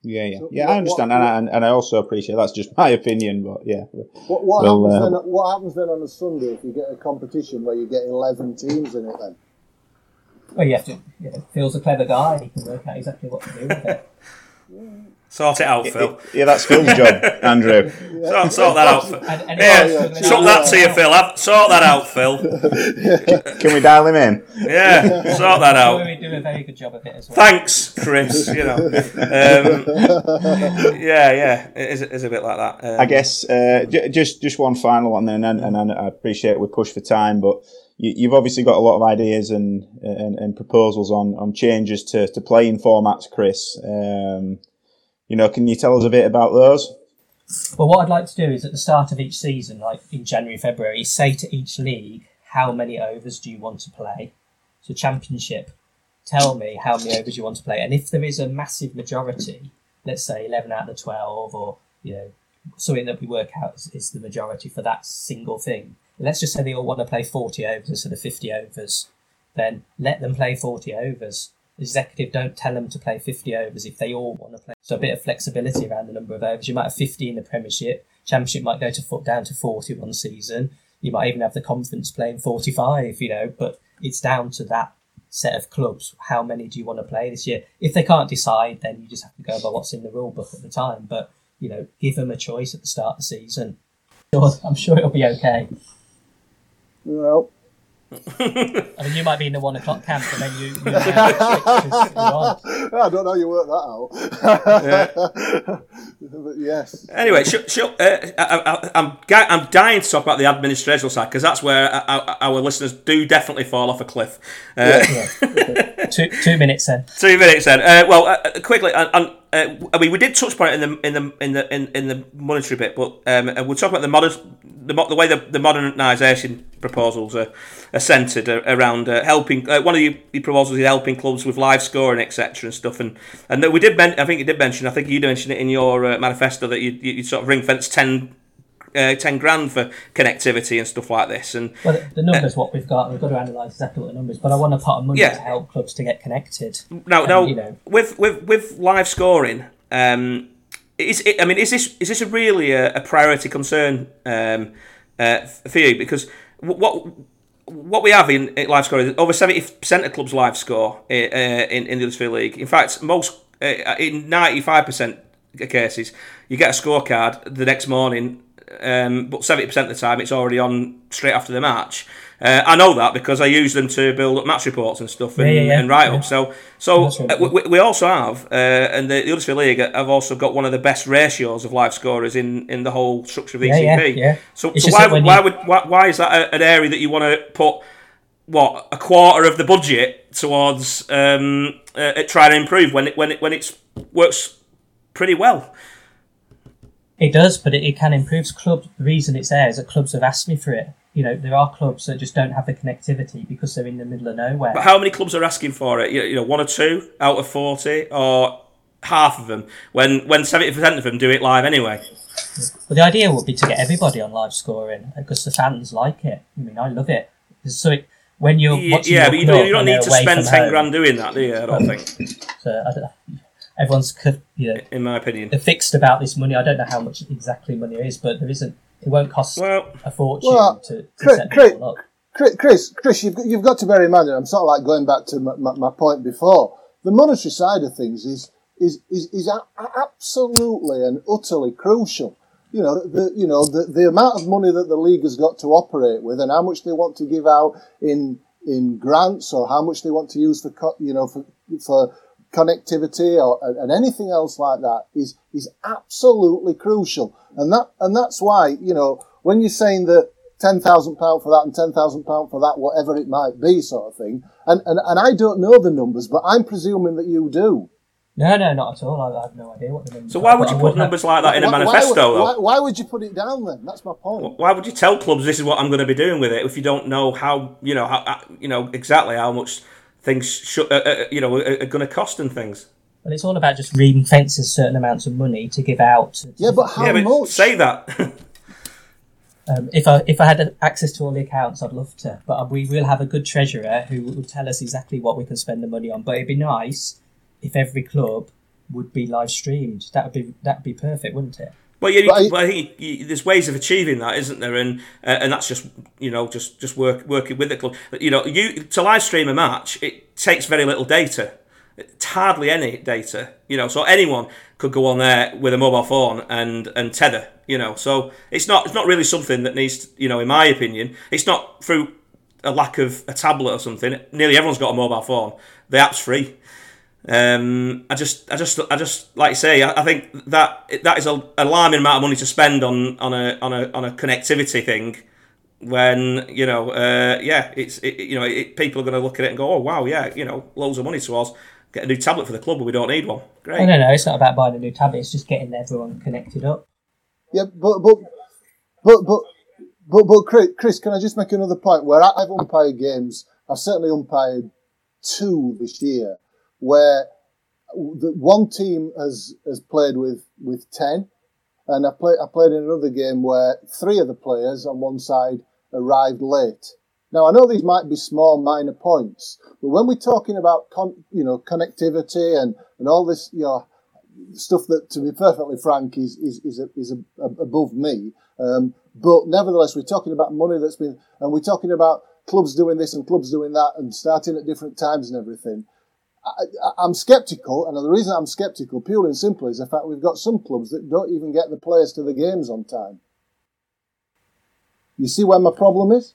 Yeah, yeah, So yeah. what- I understand, what- and, I, and, and I also appreciate that's just my opinion, but yeah, What, what, Well, happens uh, then, what happens then on a Sunday if you get a competition where you get 11 teams in it then? Well, you have to. You know, Phil's a clever guy. He can work out exactly what to do with it. Sort it out, Phil. yeah, that's Phil's job, Andrew. Sort, sort that out, Phil. And, and Yeah, if- yeah. chuck that to you, Phil. Have- Sort that out, Phil. Can we dial him in? Yeah, sort that out. we do a very good job of it as well. Thanks, Chris. You know, um, yeah, yeah, it is, it is a bit like that. Um, I guess uh, j- just just one final one then, and, and I appreciate we push for time, but you, you've obviously got a lot of ideas and and, and proposals on, on changes to, to playing formats, Chris. Um, you know, can you tell us a bit about those? Well, what I'd like to do is at the start of each season, like in January, February, say to each league how many overs do you want to play. So Championship, tell me how many overs you want to play, and if there is a massive majority, let's say eleven out of the twelve, or you know something that we work out is, is the majority for that single thing. Let's just say they all want to play forty overs instead of fifty overs. Then let them play forty overs. Executive don't tell them to play 50 overs if they all want to play. So a bit of flexibility around the number of overs. You might have 50 in the Premiership. Championship might go to foot down to 40 one season. You might even have the conference playing 45, you know, but it's down to that set of clubs. How many do you want to play this year? If they can't decide, then you just have to go by what's in the rule book at the time. But, you know, give them a choice at the start of the season. I'm sure it'll be okay. Well, I mean, you might be in the one o'clock camp, and then you, you might have to switch to- to on. I don't know how you work that out. but yes. Anyway, sh- sh- uh, I, I, I'm ga- I'm dying to talk about the administrative side because that's where our, our listeners do definitely fall off a cliff. Uh, two, two minutes then. Two minutes then. Uh, well, uh, quickly, and, and, uh, I mean, we did touch upon it in the in the in the in, in the monetary bit, but um, we'll talk about the modern the, the way the, the modernisation proposals are, are centred around uh, helping. Uh, one of the, the proposals is helping clubs with live scoring, etc. and stuff. And and we did. Men- I think you did mention. I think you mentioned it in your uh, manifesto that you you sort of ring fence ten. Uh, 10 grand for connectivity and stuff like this and Well, the, the numbers, what we've got, we've got to analyse exactly what the numbers. But I want a pot of money Yeah. to help clubs to get connected. No, And, no. you know- With with with live scoring, um, is it, I mean, is this is this a really a, a priority concern um, uh, for you? Because what what we have in, in live scoring, over seventy percent of clubs live score uh, in in the Huddersfield League. In fact, most uh, in ninety five percent cases, you get a scorecard the next morning. Um, but seventy percent of the time, it's already on straight after the match. Uh, I know that because I use them to build up match reports and stuff and, Yeah, yeah, yeah. and write ups. So, so uh, we, we also have, uh, and the, the Huddersfield League have also got one of the best ratios of live scorers in, in the whole structure of ECB. yeah, yeah. So, so why, when why would why, why is that a, an area that you want to put what a quarter of the budget towards um, uh, trying to improve when it when it when it works pretty well? It does, but it, it can improve clubs. The reason it's there is that clubs have asked me for it. You know, there are clubs that just don't have the connectivity because they're in the middle of nowhere. But how many clubs are asking for it? You know, one or two out of forty, or half of them? When when seventy percent of them do it live anyway. But the idea would be to get everybody on live scoring because the fans like it. I mean, I love it. So it, when you're Yeah, but you don't, you don't need to spend ten home, grand doing that, do you? I don't think, So I don't, everyone's co- you know in my opinion. they're fixed about this money. I don't know how much exactly money it is, but there isn't. It won't cost Well, a fortune Well, to, to Chris- set Chris- people up. Chris, Chris, Chris you've, got- you've got to bear in mind, and I'm sort of like going back to my, my, my point before, the monetary side of things is, is, is, is a- absolutely and utterly crucial. You know, the, you know, the, the amount of money that the league has got to operate with and how much they want to give out in, in grants or how much they want to use for, co- you know, for, for connectivity or, and anything else like that is, is absolutely crucial. And that, and that's why, you know, when you're saying that ten thousand pound for that and ten thousand pound for that, whatever it might be, sort of thing. And, and and I don't know the numbers, but I'm presuming that you do. No, no, not at all. I, I have no idea what the numbers. So why would you I put have- numbers like that in a Why- why manifesto, would- though? Why, why would you put it down then? That's my point. Why would you tell clubs this is what I'm going to be doing with it if you don't know how you know how uh, you know exactly how much things should, uh, uh, you know are, are going to cost and things? Well, it's all about just ring fencing certain amounts of money to give out. to- Yeah, but how yeah, but much? say that. Um, if I if I had access to all the accounts, I'd love to. But we will have a good treasurer who will tell us exactly what we can spend the money on. But it'd be nice if every club would be live streamed. That would be that would be perfect, wouldn't it? Well, yeah, But I- but I think you, there's ways of achieving that, isn't there? And uh, and that's just you know just just work working with the club. You know, you to live stream a match, it takes very little data. It's hardly any data. You know, so anyone could go on there with a mobile phone and and tether. You know, so it's not it's not really something that needs. To, you know, in my opinion, it's not through a lack of a tablet or something. Nearly everyone's got a mobile phone. The app's free. Um, I just, I just, I just like you say. I, I think that that is an alarming amount of money to spend on on a on a on a connectivity thing. When you know, uh, yeah, it's it, you know, it, people are going to look at it and go, oh wow, yeah, you know, loads of money to us. Get a new tablet for the club, but we don't need one. Great. No, no, no. It's not about buying a new tablet. It's just getting everyone connected up. Yeah, but but but but but but Chris, Chris, can I just make another point? Where I- I've umpired games, I've certainly umpired two this year, where the one team has has played with with ten, and I played I played in another game where three of the players on one side arrived late. Now I know these might be small minor points, but when we're talking about con, you know connectivity and and all this you know stuff that, to be perfectly frank, is is is, a, is a, a, above me. Um, but nevertheless, we're talking about money that's been, and we're talking about clubs doing this and clubs doing that, and starting at different times and everything. I, I'm sceptical, and the reason I'm sceptical, purely and simply, is the fact we've got some clubs that don't even get the players to the games on time. You see where my problem is?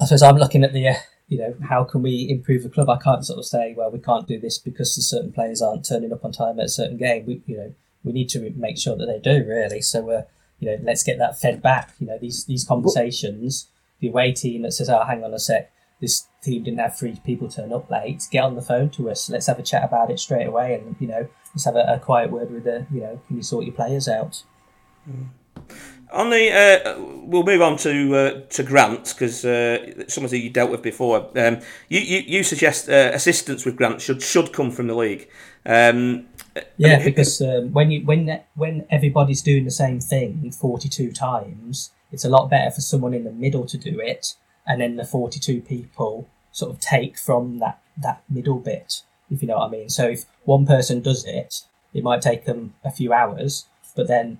I suppose I'm looking at the, uh, you know, how can we improve the club? I can't sort of say, well, we can't do this because the certain players aren't turning up on time at a certain game. We, you know, we need to make sure that they do really. So, uh, you know, let's get that fed back. You know, these these conversations, the away team that says, oh, hang on a sec, this team didn't have three people turn up late. Get on the phone to us. Let's have a chat about it straight away, and you know, let's have a, a quiet word with the, you know, can you sort your players out? On the, uh, we'll move on to uh, to grants because uh, something you dealt with before. Um, you, you you suggest uh, assistance with grants should should come from the league. Um, Yeah, I mean, because um, when you when when everybody's doing the same thing forty two times, it's a lot better for someone in the middle to do it, and then the forty two people sort of take from that that middle bit, if you know what I mean. So if one person does it, it might take them a few hours, but then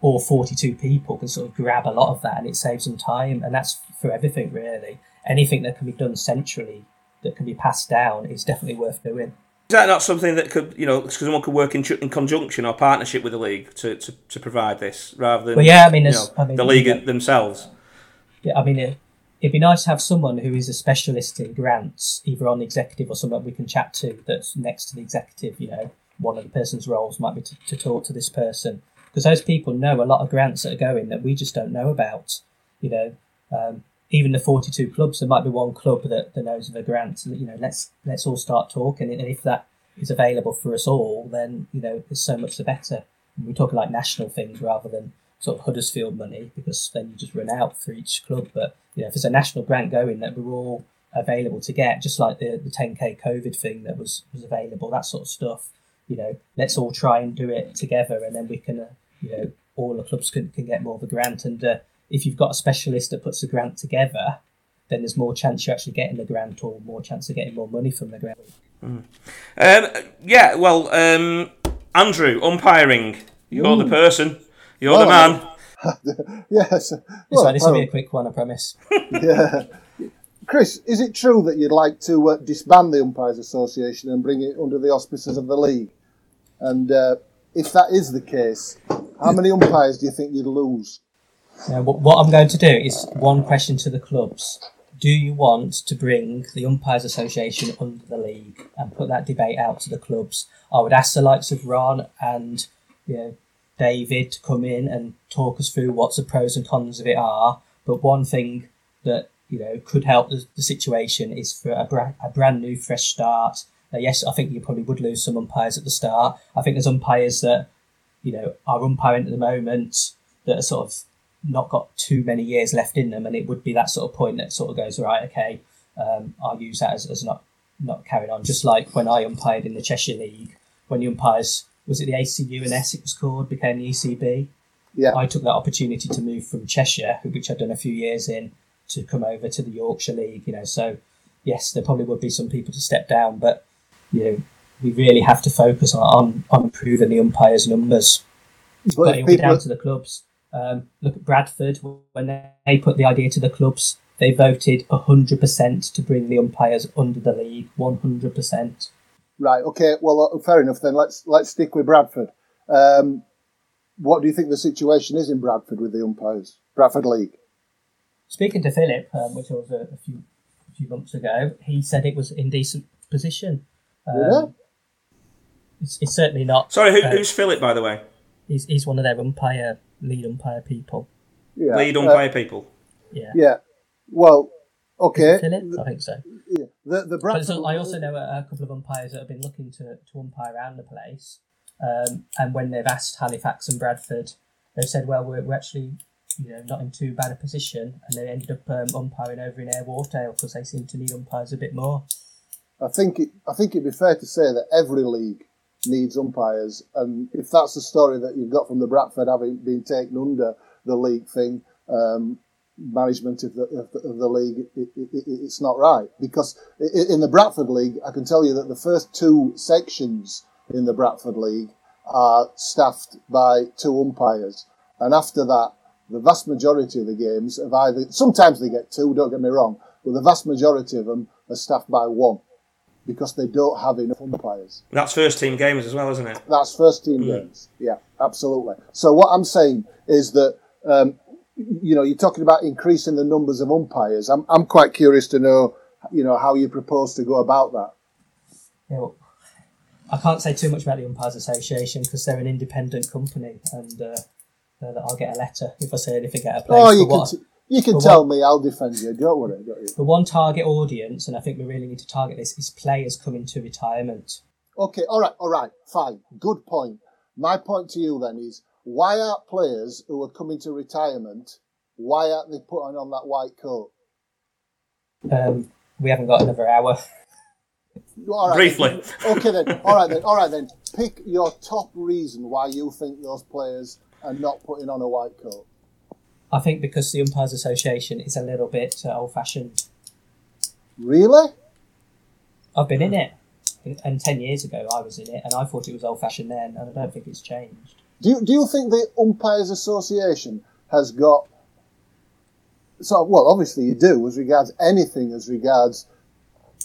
all 42 people can sort of grab a lot of that and it saves them time and that's for everything really anything that can be done centrally that can be passed down is definitely worth doing Is that not something that could, you know, because someone could work in, in conjunction or partnership with the league to, to, to provide this rather than Well, yeah, I mean, you know, I mean, the league yeah. themselves? Yeah, I mean, it, it'd be nice to have someone who is a specialist in grants, either on executive or someone we can chat to that's next to the executive. You know, one of the person's roles might be to, to talk to this person because those people know a lot of grants that are going that we just don't know about. You know, um, even the forty-two clubs, there might be one club that, that knows of a grant. You know, let's let's all start talking, and if that is available for us all, then you know, it's so much the better. And we're talking like national things rather than sort of Huddersfield money because then you just run out for each club. But you know, if there's a national grant going that we're all available to get, just like the, the 10k COVID thing that was was available, that sort of stuff. You know, let's all try and do it together, and then we can, uh, you know, all the clubs can, can get more of a grant. And uh, if you've got a specialist that puts a grant together, then there's more chance you're actually getting the grant, or more chance of getting more money from the grant. Um, yeah, well, um, Andrew, umpiring, you're the person, you're the man. Yes. It's Well, like, this will be a quick one, I promise. yeah. Chris, is it true that you'd like to uh, disband the Umpires Association and bring it under the auspices of the league? And uh, if that is the case, how many umpires do you think you'd lose? Now, what, what I'm going to do is one question to the clubs. Do you want to bring the Umpires Association under the league and put that debate out to the clubs? I would ask the likes of Ron and you know, David to come in and talk us through what the pros and cons of it are. But one thing that you know could help the, the situation is for a, bra- a brand new fresh start. Uh, yes, I think you probably would lose some umpires at the start. I think there's umpires that you know are umpiring at the moment that are sort of not got too many years left in them, and it would be that sort of point that sort of goes right. Okay, um, I'll use that as, as not not carrying on. Just like when I umpired in the Cheshire League, when the umpires was it the ACU&S it was called became the ECB. Yeah. I took that opportunity to move from Cheshire, which I'd done a few years in, to come over to the Yorkshire League. You know, so yes, there probably would be some people to step down, but you know, we really have to focus on on, on improving the umpires' numbers. But, But it if will be people, down to the clubs. Um, look at Bradford when they put the idea to the clubs. They voted 100% to bring the umpires under the league. 100%. Right, okay, well, uh, fair enough then. Let's let's stick with Bradford. Um, what do you think the situation is in Bradford with the umpires? Bradford League. Speaking to Philip, um, which was a, a few a few months ago, he said it was in decent position. Um, Really? it's, it's certainly not. Sorry, who, uh, who's Philip, by the way? he's, he's one of their umpire lead umpire people. Yeah. Lead uh, umpire people. Yeah. yeah. Well, okay. Philip, I think so. Yeah. The the But Bradford. so I also know a, a couple of umpires that have been looking to, to umpire around the place. Um, and when they've asked Halifax and Bradford, they've said, well, we're, we're actually you know not in too bad a position. And they ended up um, umpiring over in Air Wardale because they seem to need umpires a bit more. I think it, I think it'd be fair to say that every league needs umpires, and if that's the story that you've got from the Bradford having been taken under the league thing, um, management of the, of the, of the league, it, it, it, it's not right because in the Bradford league, I can tell you that the first two sections in the Bradford league are staffed by two umpires, and after that, the vast majority of the games have either sometimes they get two, don't get me wrong, but the vast majority of them are staffed by one because they don't have enough umpires. That's first team games as well, isn't it? That's first team games. Yeah, absolutely. So what I'm saying is that um, you know you're talking about increasing the numbers of umpires. I'm I'm quite curious to know you know how you propose to go about that. You know, I can't say too much about the Umpires Association because they're an independent company, and uh, uh, that I'll get a letter if I say anything out of place. Oh, you can t- you can tell me. I'll defend you. Don't worry. Don't you? the one target audience, and I think we really need to target this, is players coming to retirement. Okay. All right. All right. Fine. Good point. My point to you then is why aren't players who are coming to retirement? Why aren't they putting on that white coat? Um, we haven't got another hour. All right, Briefly. Okay then. All right then. All right then. Pick your top reason why you think those players are not putting on a white coat. I think because the Umpires Association is a little bit uh, old fashioned. Really? I've been in it, and 10 years ago I was in it, and I thought it was old fashioned then, and I don't think it's changed. Do you, do you think the Umpires Association has got so well? Obviously, you do as regards anything as regards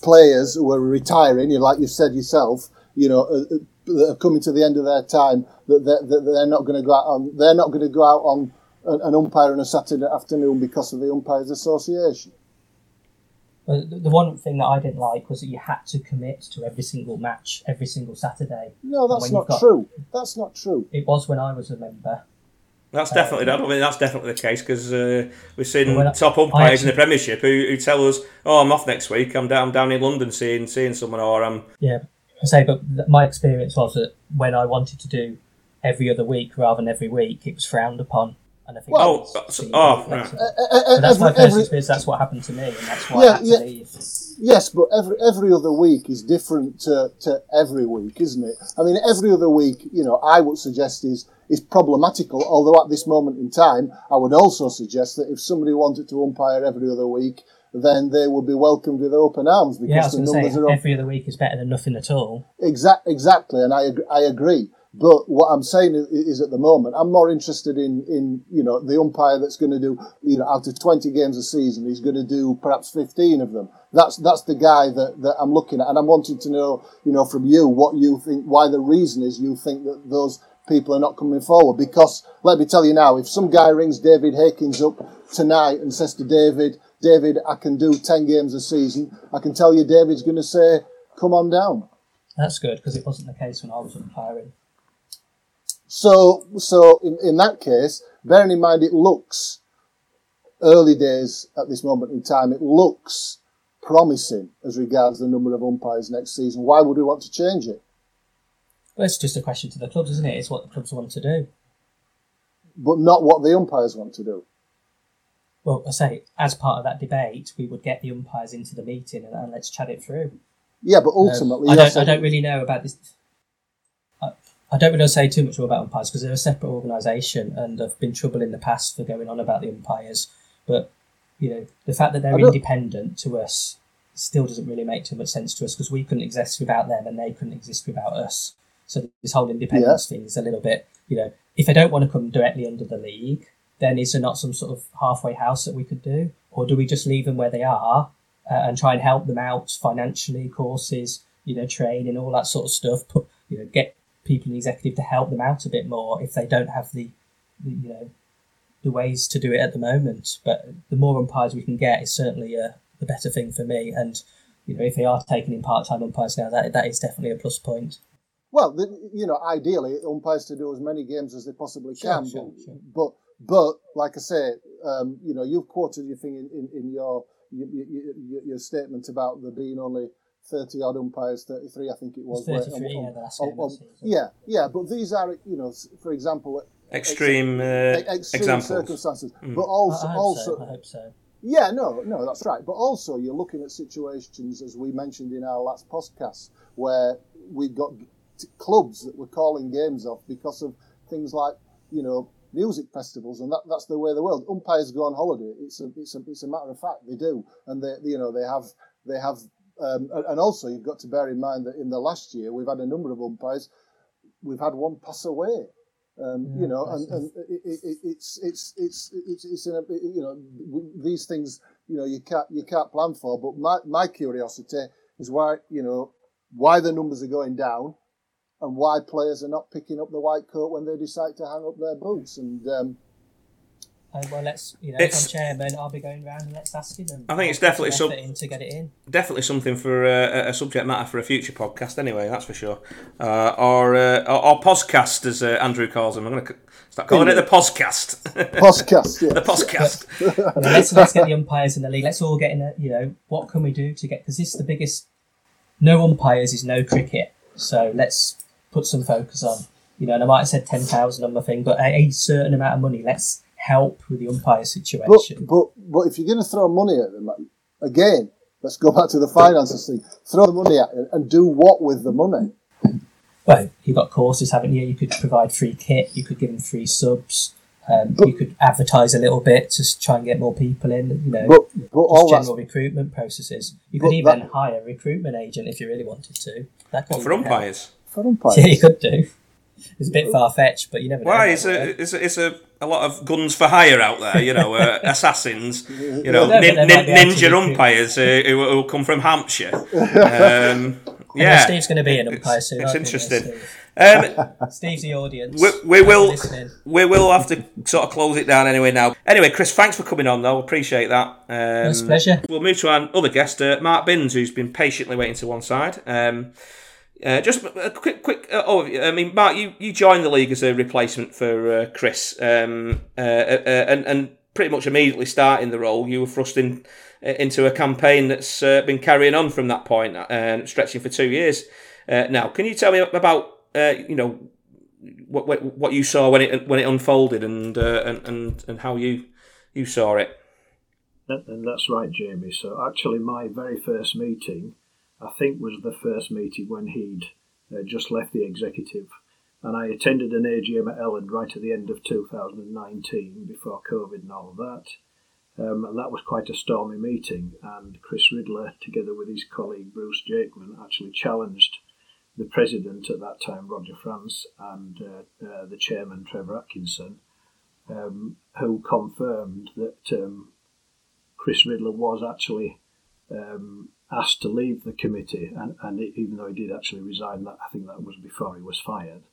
players who are retiring. You like you said yourself, you know, uh, uh, that are coming to the end of their time. That they're, that they're not going to go out on. They're not going to go out on an, an umpire on a Saturday afternoon because of the Umpires Association. But the the one thing that I didn't like was that you had to commit to every single match, every single Saturday. No, that's not got- true. That's not true. It was when I was a member. That's definitely. I don't think that's definitely the case because uh, we've seen Well, I- top I umpires in the Premiership who, who tell us, "Oh, I'm off next week. I'm down I'm down in London seeing seeing someone, or I'm Yeah, I say, but my experience was that when I wanted to do every other week rather than every week, it was frowned upon. And I think Well- oh, that's uh, so- the- oh, uh, uh, that's- right. but that's my first every- experience. That's what happened to me, and that's why Yeah, I had to yeah. leave. Yes, but every every other week is different to, to every week, isn't it? I mean, every other week, you know, I would suggest is is problematical. Although at this moment in time, I would also suggest that if somebody wanted to umpire every other week, then they would be welcomed with open arms because Yeah, I was the numbers say are up. every other week is better than nothing at all. Exact, exactly, and I ag- I agree. But what I'm saying is, is at the moment, I'm more interested in, in you know the umpire that's going to do you know out of 20 games a season, he's going to do perhaps 15 of them. That's that's the guy that, that I'm looking at, and I'm wanting to know you know from you what you think, why the reason is you think that those people are not coming forward. Because let me tell you now, if some guy rings David Hakins up tonight and says to David, David, I can do 10 games a season, I can tell you David's going to say, come on down. That's good because it wasn't the case when I was umpiring. So, so in, in that case, bearing in mind it looks early days at this moment in time, it looks promising as regards the number of umpires next season. Why would we want to change it? Well, it's just a question to the clubs, isn't it? It's what the clubs want to do. But not what the umpires want to do. Well, I say, as part of that debate, we would get the umpires into the meeting and, and let's chat it through. Yeah, but ultimately, Um, I, don't, I don't really know about this. I, don't really say too much more about umpires because they're a separate organisation and there've been trouble in the past for going on about the umpires. But you know, the fact that they're independent to us still doesn't really make too much sense to us because we couldn't exist without them and they couldn't exist without us. So this whole independence thing is a little bit, you know, if they don't want to come directly under the league, then is there not some sort of halfway house that we could do, or do we just leave them where they are uh, and try and help them out financially, courses, you know, training, all that sort of stuff. Put, you know, get people in the executive to help them out a bit more if they don't have the, the you know, the ways to do it at the moment. But the more umpires we can get is certainly a, the better thing for me. And you know, if they are taking in part-time umpires now, that that is definitely a plus point. Well, the, you know, ideally, umpires to do as many games as they possibly can. sure, but, sure. but, but, like I say, um, you know, you've quoted your thing in, in, in your, your, your your statement about there being only thirty odd umpires, thirty three, I think it was. It's where- 33, um, yeah, the um, game of the um, yeah, yeah, but these are, you know, for example, Extreme uh, extreme examples. circumstances, Mm. but I, also, I hope also, so. I hope so. yeah, no, no, that's right. But also, you're looking at situations, as we mentioned in our last podcast, where we got t- clubs that were calling games off because of things like, you know, music festivals, and that, that's the way of the world. Umpires go on holiday. It's a, it's a, it's a matter of fact they do, and they, you know, they have, they have, um, and also you've got to bear in mind that in the last year we've had a number of umpires. We've had one pass away. Um, Yeah, you know, and, and it, it, it, it's it's it's it's it's in a, you know these things you know you can't you can't plan for. But my my curiosity is why you know why the numbers are going down, and why players are not picking up the white coat when they decide to hang up their boots. And um, Uh, well, let's you know, It's- if I'm chairman, I'll be going round and let's ask him. I think it's definitely some some- effort in to get it in. Definitely something for uh, a subject matter for a future podcast, anyway. That's for sure. Uh, or, uh, or or podcast, as uh, Andrew calls them. I'm going to start calling it the podcast. podcast, yeah. the podcast. Well, let's let's get the umpires in the league. Let's all get in. A, you know, what can we do to get? Because this is the biggest. No umpires is no cricket. So let's put some focus on. You know, and I might have said ten thousand on my thing, but a, a certain amount of money. Let's help with the umpire situation. but but if you're going to throw money at them again, let's go back to the finances thing. Throw the money at it and do what with the money? well, you've got courses, haven't you? You could provide free kit. You could give them free subs. Um, But- you could advertise a little bit to try and get more people in. You know, But but all just that's general recruitment processes. You But could even that- hire a recruitment agent if you really wanted to. That could What, for even help. umpires? for umpires. Yeah, you could do. It's a bit far fetched, but you never know. Why? about It's that. a, it's a, it's a, a lot of guns for hire out there, you know, uh, assassins, you know, No, but nin- nin- might be able to ninja umpires uh, who, who come from Hampshire. Um, yeah. Steve's going to be an umpire soon. it's aren't interesting. Um, Steve's the audience. we, we will listening. we will have to sort of close it down anyway now. Anyway, Chris, thanks for coming on though. Appreciate that. Um, It's pleasure. We'll move to our other guest, uh, Mark Binns, who's been patiently waiting to one side. Um, uh, just a quick, quick uh, overview. I mean, Mark, you, you joined the league as a replacement for uh, Chris, um, uh, uh, and and pretty much immediately starting the role, you were thrust in, uh, into a campaign that's been carrying on from that point, uh, stretching for two years. Now, can you tell me about you know what, what what you saw when it when it unfolded and and, and and how you you saw it? And and that's right, Jamie. So actually, my very first meeting, I think, was the first meeting when he'd uh, just left the executive, and I attended an AGM at Ellen right at the end of 2019, before COVID and all that. Um, and that was quite a stormy meeting. And Chris Riddler, together with his colleague Bruce Jakeman, actually challenged the president at that time, Roger France, and uh, uh, the chairman, Trevor Atkinson, um, who confirmed that. Um, Chris Riddler was actually um, asked to leave the committee, and, and even though he did actually resign, that I think that was before he was fired.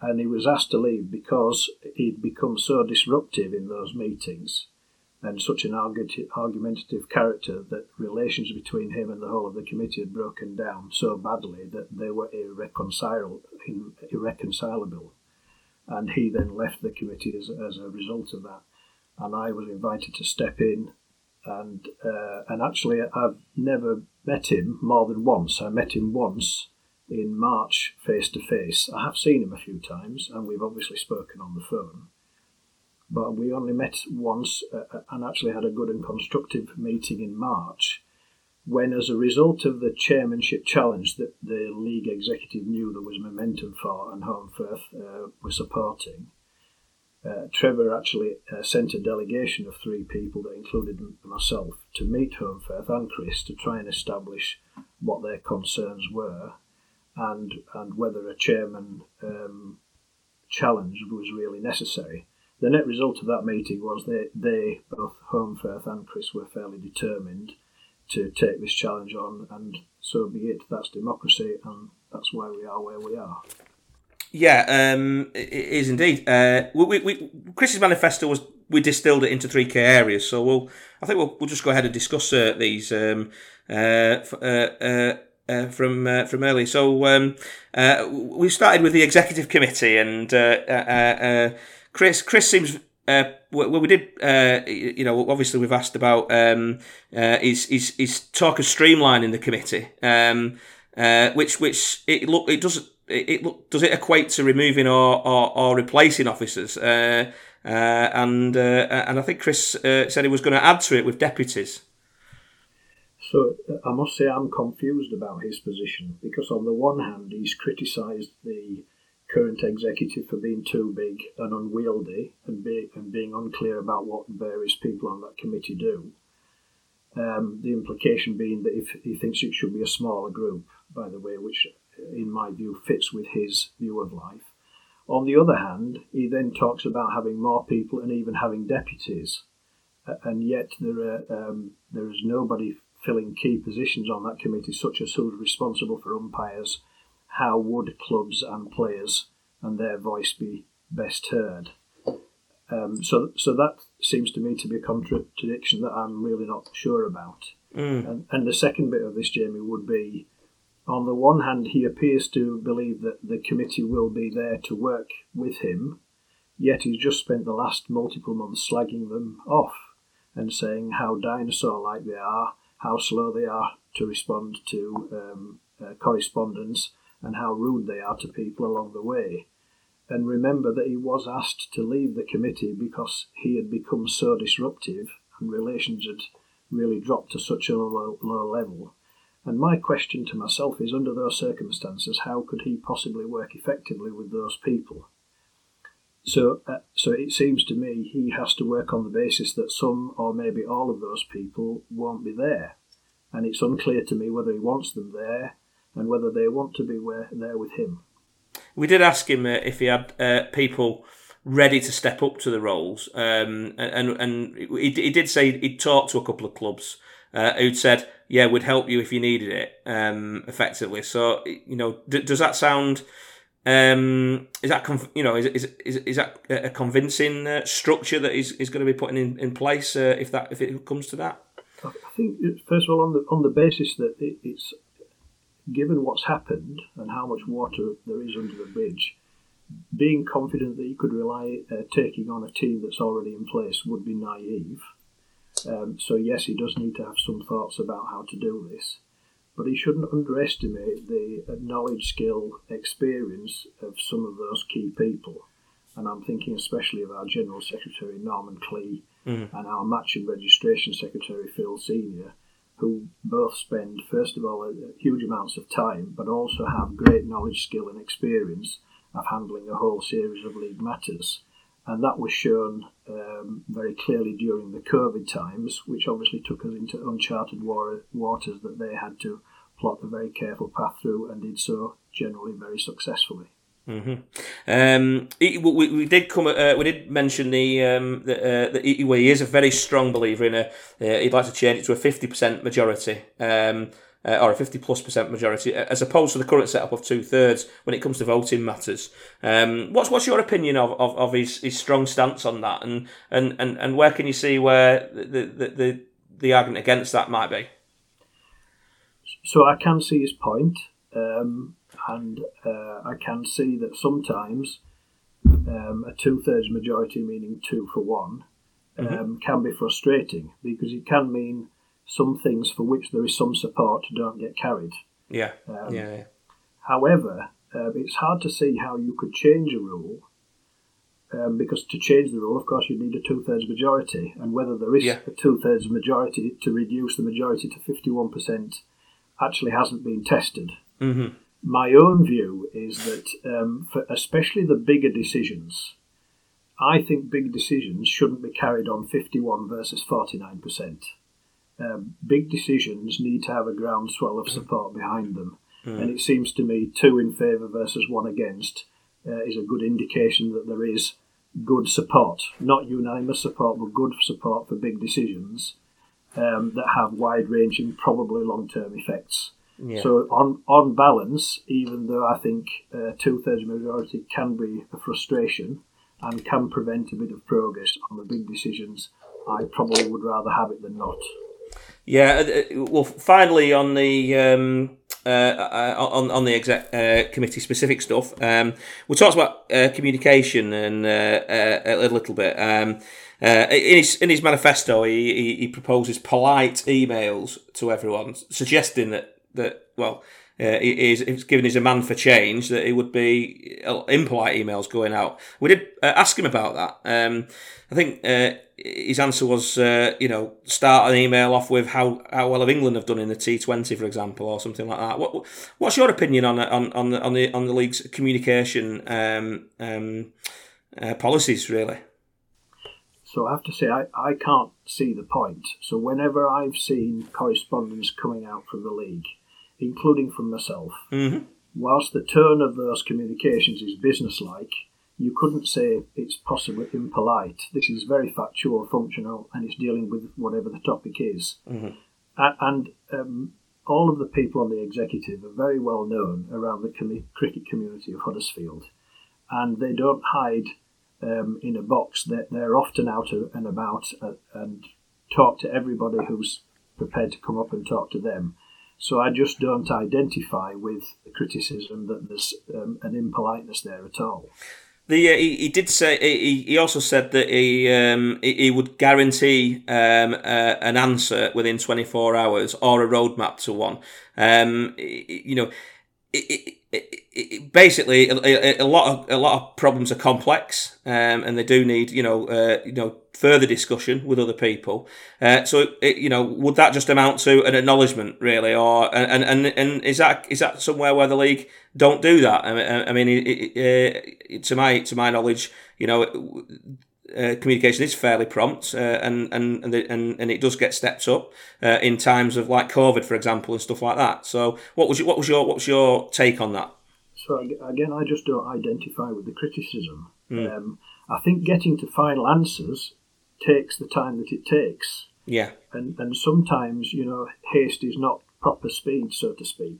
And he was asked to leave because he'd become so disruptive in those meetings and such an argumentative character that relations between him and the whole of the committee had broken down so badly that they were irreconcilable. irreconcilable. and he then left the committee as, as a result of that. And I was invited to step in, and uh, and actually I've never met him more than once. I met him once in March face to face. I have seen him a few times, and we've obviously spoken on the phone. But we only met once uh, uh and actually had a good and constructive meeting in March when, as a result of the chairmanship challenge that the league executive knew there was momentum for and Holmfirth uh, were supporting, uh, Trevor actually uh, sent a delegation of three people that included myself to meet Home and Chris to try and establish what their concerns were and and whether a chairman um, challenge was really necessary. The net result of that meeting was that they both Home and Chris were fairly determined to take this challenge on, and so be it. That's democracy, and that's why we are where we are. Yeah, um, it is indeed. Uh, we, we, Chris's manifesto was we distilled it into three key areas. So we'll, I think we'll, we'll just go ahead and discuss uh, these um, uh, uh, uh, uh from from early. So um, we started with the executive committee, and Chris Chris seems uh, well, we did. Uh, you know, obviously, we've asked about um, uh, is is is talk of streamlining the committee, um, which which it look it does it, it does it equate to removing or or, or replacing officers, uh, uh, and uh, and I think Chris uh, said he was going to add to it with deputies. So I must say I'm confused about his position because on the one hand he's criticised the current executive for being too big and unwieldy and, be, and being unclear about what various people on that committee do. Um, the implication being that if he thinks it should be a smaller group, by the way, which in my view fits with his view of life. On the other hand, he then talks about having more people and even having deputies, and yet there are, um, there is nobody filling key positions on that committee, such as who's responsible for umpires, how would clubs and players and their voice be best heard? Um, so, so that seems to me to be a contradiction that I'm really not sure about. Mm. And, and the second bit of this, Jamie, would be on the one hand, he appears to believe that the committee will be there to work with him, yet he's just spent the last multiple months slagging them off and saying how dinosaur like they are, how slow they are to respond to um, uh, correspondence, and how rude they are to people along the way. And remember that he was asked to leave the committee because he had become so disruptive and relations had really dropped to such a low, low level. And my question to myself is under those circumstances, how could he possibly work effectively with those people? So, uh, so it seems to me he has to work on the basis that some or maybe all of those people won't be there. And it's unclear to me whether he wants them there and whether they want to be where, there with him. We did ask him uh, if he had uh, people ready to step up to the roles, um, and and he, he, did say he'd talked to a couple of clubs uh, who'd said, "Yeah, we'd help you if you needed it." Um, effectively, so you know, d- does that sound? Um, is that you know is, is is is that a convincing uh, structure that he's, he's going to be putting in, in place uh, if that if it comes to that? I think first of all on the on the basis that it, it's given what's happened and how much water there is under the bridge, being confident that you could rely uh, taking on a team that's already in place would be naive. Um, so yes, he does need to have some thoughts about how to do this, but he shouldn't underestimate the knowledge, skill, experience of some of those key people. And I'm thinking especially of our General Secretary Norman Clee mm. and our Match and Registration Secretary Phil Senior, who both spend, first of all, huge amounts of time, but also have great knowledge, skill, and experience of handling a whole series of league matters. And that was shown um, very clearly during the COVID times, which obviously took us into uncharted waters that they had to plot a very careful path through and did so generally very successfully. Mm-hmm. Um, we, we, did come. Uh, we did mention the um, uh, the he is a very strong believer in a. Uh, he'd like to change it to a fifty percent majority, um, uh, or a fifty plus percent majority, as opposed to the current setup of two thirds when it comes to voting matters. Um, what's what's your opinion of, of, of his, his strong stance on that, and, and, and, and where can you see where the, the, the, the argument against that might be? So I can see his point. Um, and uh, I can see that sometimes um, a two thirds majority, meaning two for one, um, mm-hmm. can be frustrating because it can mean some things for which there is some support don't get carried. Yeah. Um, yeah, yeah. However, uh, it's hard to see how you could change a rule um, because to change the rule, of course, you need a two thirds majority, and whether there is yeah. a two thirds majority to reduce the majority to 51% actually hasn't been tested. Mm-hmm. My own view is that, um, for especially the bigger decisions, I think big decisions shouldn't be carried on 51 versus 49%. Um, big decisions need to have a groundswell of support behind them. Mm. And it seems to me two in favour versus one against uh, is a good indication that there is good support, not unanimous support, but good support for big decisions um, that have wide ranging, probably long term effects. Yeah. So, on, on balance, even though I think uh, two thirds majority can be a frustration and can prevent a bit of progress on the big decisions, I probably would rather have it than not. Yeah, uh, uh, well, finally on the um, uh, uh, on on the exec uh, committee specific stuff, um, we talked about uh, communication and a little bit. Um, in his in his manifesto, he, he, he proposes polite emails to everyone, suggesting that that well uh, is, is given he's a man for change, that it would be uh, impolite emails going out. We did uh, ask him about that. Um, I think uh, his answer was, uh, you know, start an email off with how, how well have England have done in the T20, for example, or something like that. What, what's your opinion on on on the on the, on the league's communication um, um, uh, policies, really? So I have to say, I, I can't see the point. So whenever I've seen correspondence coming out from the league, including from myself. Mm-hmm. Whilst the tone of those communications is businesslike, you couldn't say it's possibly impolite. This is very factual, functional, and it's dealing with whatever the topic is. Mm-hmm. And um, all of the people on the executive are very well known around the com- cricket community of Huddersfield, and they don't hide um, in a box. They're, they're often out and about uh, and talk to everybody who's prepared to come up and talk to them. So I just don't identify with the criticism that there's um, an impoliteness there at all. The, uh, he, he did say he, he also said that he um, he would guarantee um, uh, an answer within 24 hours or a roadmap to one. Um, you know, it, it, it, basically a, a, lot of a lot of problems are complex um, and they do need you know uh, you know further discussion with other people. Uh, so you know would that just amount to an acknowledgement really, or and and and is that is that somewhere where the league don't do that? I, I mean, uh, to my to my knowledge, you know. Uh, communication is fairly prompt, uh, and and and, the, and and it does get stepped up uh, in times of like COVID, for example, and stuff like that. So, what was your, what was your what was your take on that? So again, I just don't identify with the criticism. Mm. Um, I think getting to final answers takes the time that it takes. Yeah, and and sometimes you know haste is not proper speed, so to speak.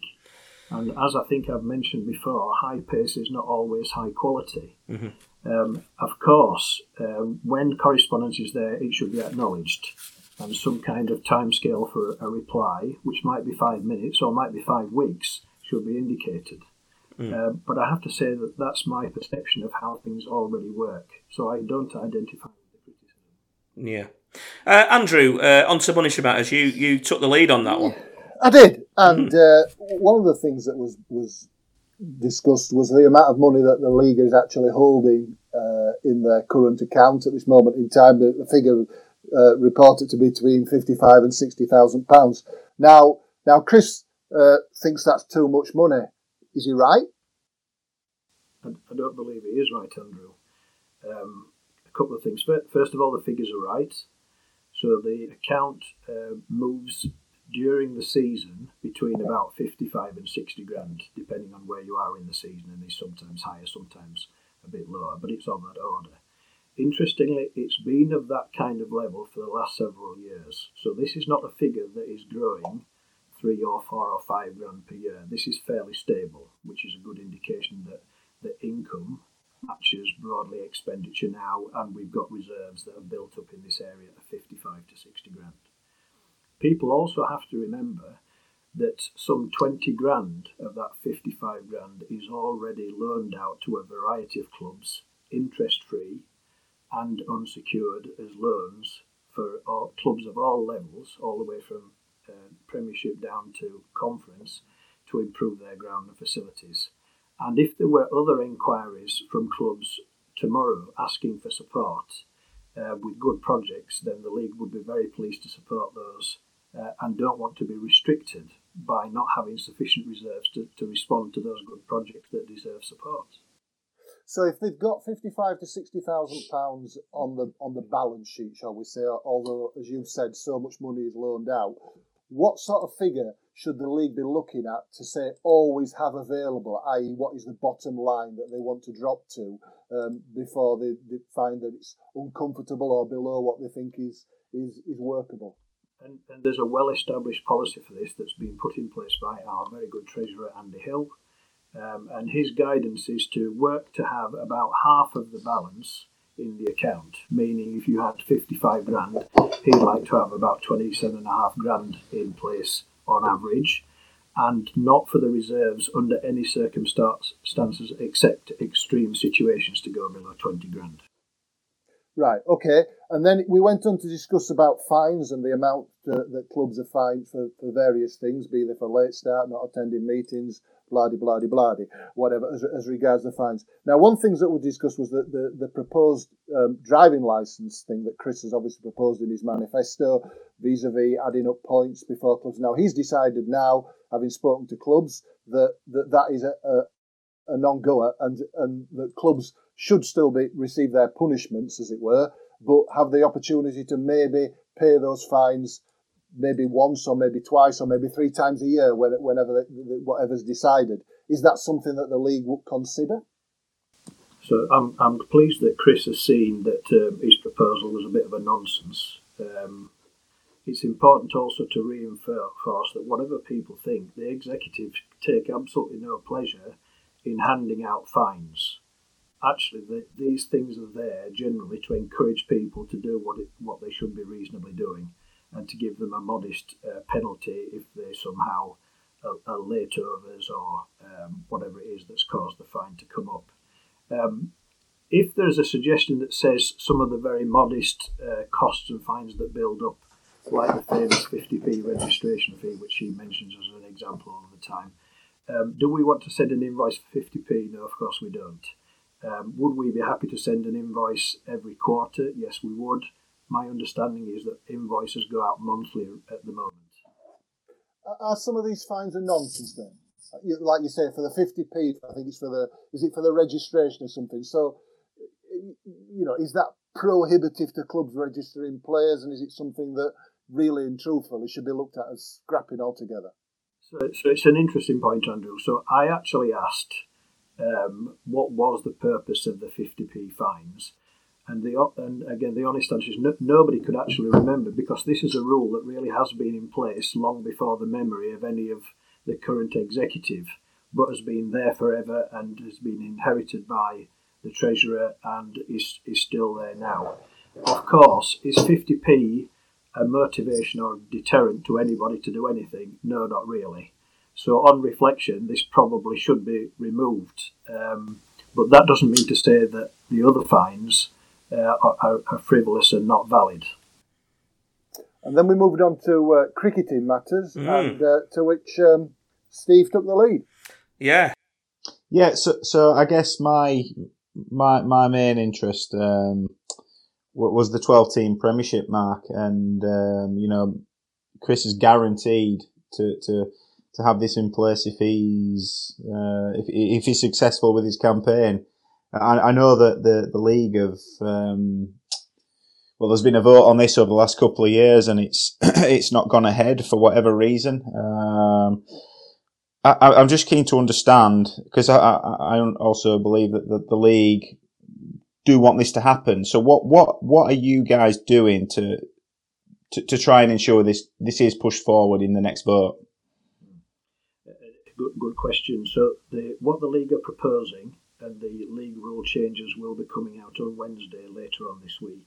And as I think I've mentioned before, high pace is not always high quality. Mm-hmm. Um, of course, um, when correspondence is there, it should be acknowledged and some kind of timescale for a reply, which might be five minutes or might be five weeks, should be indicated. Mm. Uh, but I have to say that that's my perception of how things already work. So I don't identify with the criticism. Yeah. Uh, Andrew, uh, on to Money Matters, you, you took the lead on that one. I did. And uh, one of the things that was, was discussed was the amount of money that the league is actually holding uh, in their current account at this moment in time. The, the figure uh, reported to be between fifty-five and sixty thousand pounds. Now, now Chris uh, thinks that's too much money. Is he right? I, don't believe he is right, Andrew. Um, a couple of things. First of all, the figures are right. So the account uh, moves during the season between about 55 and 60 grand, depending on where you are in the season, and is sometimes higher, sometimes a bit lower, but it's on that order. Interestingly, it's been of that kind of level for the last several years. So this is not a figure that is growing three or four or five grand per year. This is fairly stable, which is a good indication that the income matches broadly expenditure now, and we've got reserves that are built up in this area of 55 to 60 grand. People also have to remember that some 20 grand of that 55 grand is already loaned out to a variety of clubs interest free and unsecured as loans for all, clubs of all levels, all the way from Premiership down to Conference, to improve their ground and facilities. And if there were other inquiries from clubs tomorrow asking for support uh, with good projects, then the league would be very pleased to support those uh, and don't want to be restricted by not having sufficient reserves to, to respond to those good projects that deserve support. So if they've got fifty-five to sixty thousand pounds on the on the balance sheet, shall we say, although as you've said, so much money is loaned out, what sort of figure should the league be looking at to say always have available, i.e., what is the bottom line that they want to drop to um, before they, they, find that it's uncomfortable or below what they think is is, is workable? And, and there's a well-established policy for this that's been put in place by our very good treasurer Andy Hill um, and his guidance is to work to have about half of the balance in the account, meaning if you had 55 grand, he'd like to have about 27 and a half grand in place on average, and not for the reserves under any circumstances except extreme situations to go below 20 grand. Right, okay. And then we went on to discuss about fines and the amount uh, that clubs are fined for, for various things, be they for late start, not attending meetings, blah blah blah whatever as, as regards the fines. Now, one thing that we discussed was the the, the proposed um, driving license thing that Chris has obviously proposed in his manifesto, vis-a-vis adding up points before clubs. Now he's decided now, having spoken to clubs, that that, that is a, a, a non-goer and and that clubs should still be receive their punishments, as it were, but have the opportunity to maybe pay those fines maybe once or maybe twice or maybe three times a year whenever whatever's decided. Is that something that the league would consider? So I'm, I'm pleased that Chris has seen that um, his proposal was a bit of a nonsense. Um, it's important also to reinforce that whatever people think, the executives take absolutely no pleasure in handing out fines. Actually, the, these things are there generally to encourage people to do what it, what they should be reasonably doing and to give them a modest uh, penalty if they somehow are, are late overs or um, whatever it is that's caused the fine to come up. Um, if there's a suggestion that says some of the very modest uh, costs and fines that build up, like the famous 50p registration fee, which she mentions as an example all the time, um, do we want to send an invoice for 50p? No, of course we don't. Um, would we be happy to send an invoice every quarter? Yes, we would my understanding is that invoices go out monthly at the moment. Are some of these fines a nonsense then? Like you say, for the 50p, I think it's for the, is it for the registration or something? So, you know, is that prohibitive to clubs registering players and is it something that really and truthfully should be looked at as scrapping altogether? So, so it's an interesting point, Andrew. So I actually asked um, what was the purpose of the 50p fines and the and again, the honest answer is no, nobody could actually remember because this is a rule that really has been in place long before the memory of any of the current executive, but has been there forever and has been inherited by the treasurer and is is still there now. Of course, is 50p a motivation or deterrent to anybody to do anything? No, not really. So, on reflection, this probably should be removed. Um, but that doesn't mean to say that the other fines uh, are, are, frivolous and not valid. And then we moved on to uh, cricketing matters, mm. and uh, to which um, Steve took the lead. Yeah, yeah. So, so I guess my my my main interest um, was the twelve team Premiership mark, and um, you know, Chris is guaranteed to to to have this in place if he's uh, if if he's successful with his campaign. I, I know that the, the league of um, well, there's been a vote on this over the last couple of years, and it's it's not gone ahead for whatever reason. Um, I, am just keen to understand because I, I, I, also believe that the, the, league do want this to happen. So what what what are you guys doing to to, to try and ensure this this is pushed forward in the next vote? Good, good question. So the, what the league are proposing and the league rule changes will be coming out on Wednesday later on this week,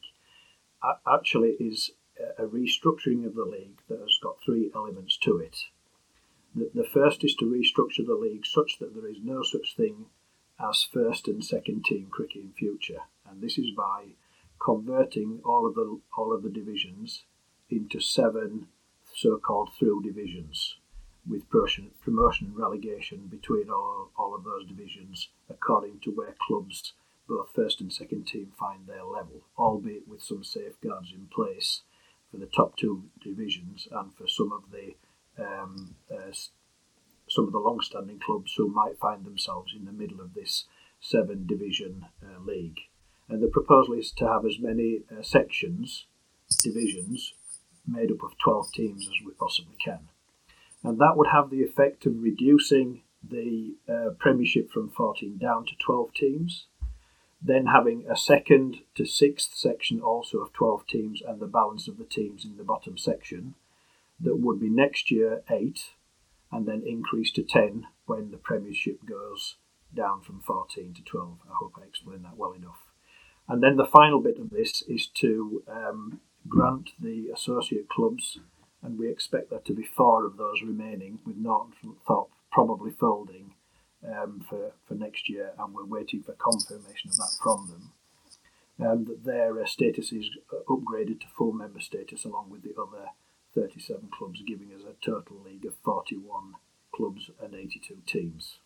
actually is a restructuring of the league that has got three elements to it. The, the first is to restructure the league such that there is no such thing as first and second team cricket in future, and this is by converting all of the all of the divisions into seven so-called through divisions, with promotion, promotion and relegation between all, all of those divisions according to where clubs, both first and second team, find their level, albeit with some safeguards in place for the top two divisions and for some of the um, uh, some of the long-standing clubs who might find themselves in the middle of this seven division uh, league. And the proposal is to have as many uh, sections, divisions, made up of 12 teams as we possibly can. And that would have the effect of reducing the uh, Premiership from 14 down to 12 teams, then having a second to sixth section also of 12 teams and the balance of the teams in the bottom section, that would be next year 8 and then increase to 10 when the Premiership goes down from 14 to 12. I hope I explained that well enough. And then the final bit of this is to um, grant the associate clubs, and we expect there to be four of those remaining, with Norton probably folding um, for, for next year, and we're waiting for confirmation of that from them. Um, that their uh, status is upgraded to full member status along with the other 37 clubs, giving us a total league of 41 clubs and 82 teams.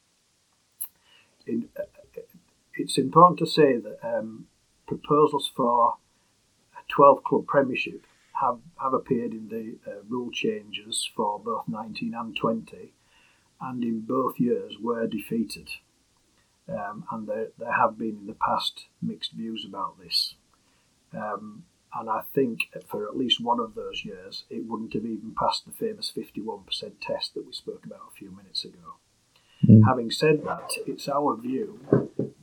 In, uh, it's important to say that um, proposals for a 12 club premiership have, have appeared in the uh, rule changes for both 19 and 20, and in both years were defeated. Um, and there, there have been in the past mixed views about this. Um, and I think for at least one of those years, it wouldn't have even passed the famous 51% test that we spoke about a few minutes ago. Mm. Having said that, it's our view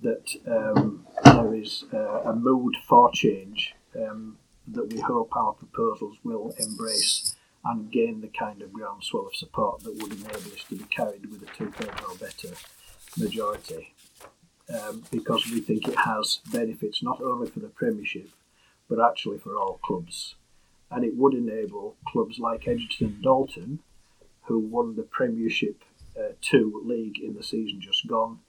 that um, there is uh, a mood for change um, that we hope our proposals will embrace and gain the kind of groundswell of support that would enable us to be carried with a two thirds or better majority. Um, because we think it has benefits not only for the Premiership but actually for all clubs. And it would enable clubs like Edgerton Dalton, who won the Premiership uh, 2 league in the season just gone,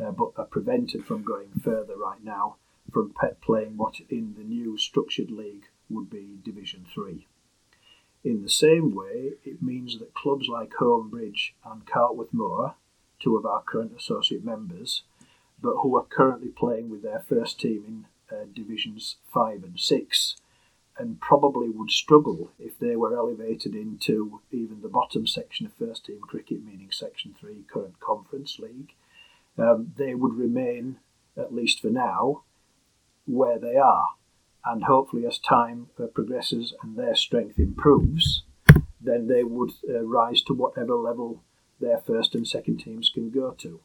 uh, but are prevented from going further right now from playing what in the new structured league would be Division 3. In the same way, it means that clubs like Holmbridge and Cartworth Moor, two of our current associate members, but who are currently playing with their first team in uh, divisions five and six, and probably would struggle if they were elevated into even the bottom section of first team cricket, meaning Section 3 current Conference League. Um, they would remain, at least for now, where they are. And hopefully, as time uh, progresses and their strength improves, then they would uh, rise to whatever level their first and second teams can go to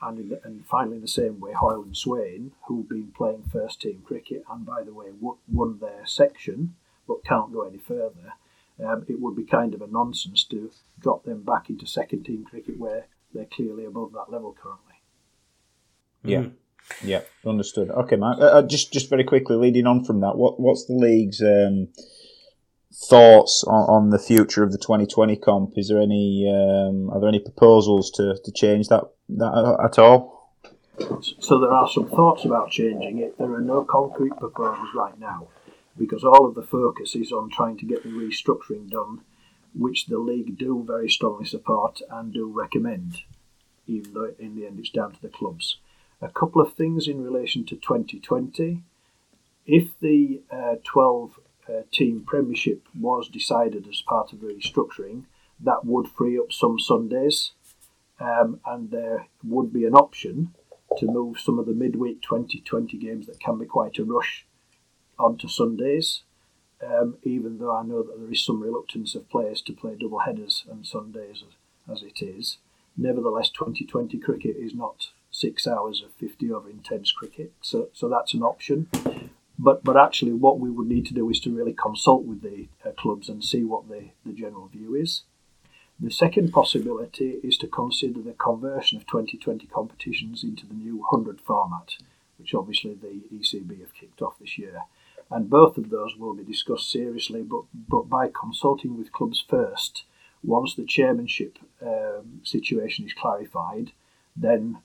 and, the, and finally in the same way Hoylandswaine, who've been playing first team cricket and by the way won their section but can't go any further, um, it would be kind of a nonsense to drop them back into second team cricket where they're clearly above that level currently. Yeah. Mm. Yeah, understood. Okay, Mark. Uh, uh, just just very quickly, leading on from that, what what's the league's um, thoughts on, on, the future of the 2020 comp? Is there any um, are there any proposals to, to change that that at all? So there are some thoughts about changing it. There are no concrete proposals right now because all of the focus is on trying to get the restructuring done, which the league do very strongly support and do recommend, even though in the end it's down to the clubs. A couple of things in relation to 2020. If the uh, 12 uh, team premiership was decided as part of the restructuring, that would free up some Sundays um, and there would be an option to move some of the midweek 2020 games that can be quite a rush onto Sundays. Um, even though I know that there is some reluctance of players to play double headers on Sundays as, as it is, nevertheless, 2020 cricket is not six hours of 50 over intense cricket, so so that's an option. But but actually, what we would need to do is to really consult with the uh, clubs and see what the, the general view is. The second possibility is to consider the conversion of 2020 competitions into the new 100 format, which obviously the ECB have kicked off this year. And both of those will be discussed seriously, but, but by consulting with clubs first, once the chairmanship um, situation is clarified, then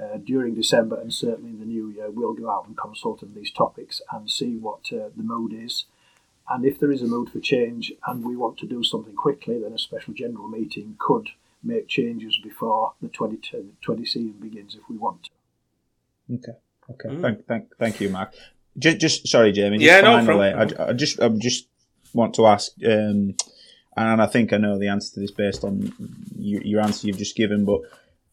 uh, during December and certainly in the new year, we'll go out and consult on these topics and see what uh, the mood is. And if there is a mood for change and we want to do something quickly, then a special general meeting could make changes before the 2020 season begins if we want to. Okay. Okay. Mm. Thank, thank, thank you, Mark. Just, just sorry, Jamie. Just yeah, finally, no. From... I, I just, I just want to ask, um, and I think I know the answer to this based on your, your answer you've just given, but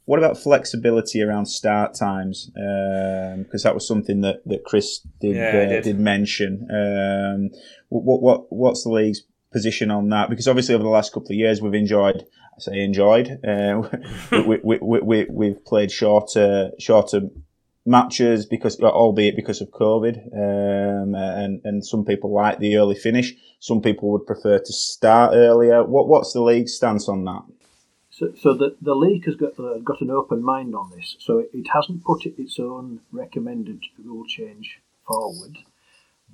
what about flexibility around start times? Because um, that was something that, that Chris did yeah, uh, did. did. mention. Um, what what what's the league's position on that? Because obviously over the last couple of years we've enjoyed. I say enjoyed. Uh, we, we, we, we, we've played shorter shorter matches because, albeit because of COVID, um, and and some people like the early finish. Some people would prefer to start earlier. What what's the league stance on that? So, so the, the league has got uh, got an open mind on this. So it, it hasn't put its own recommended rule change forward,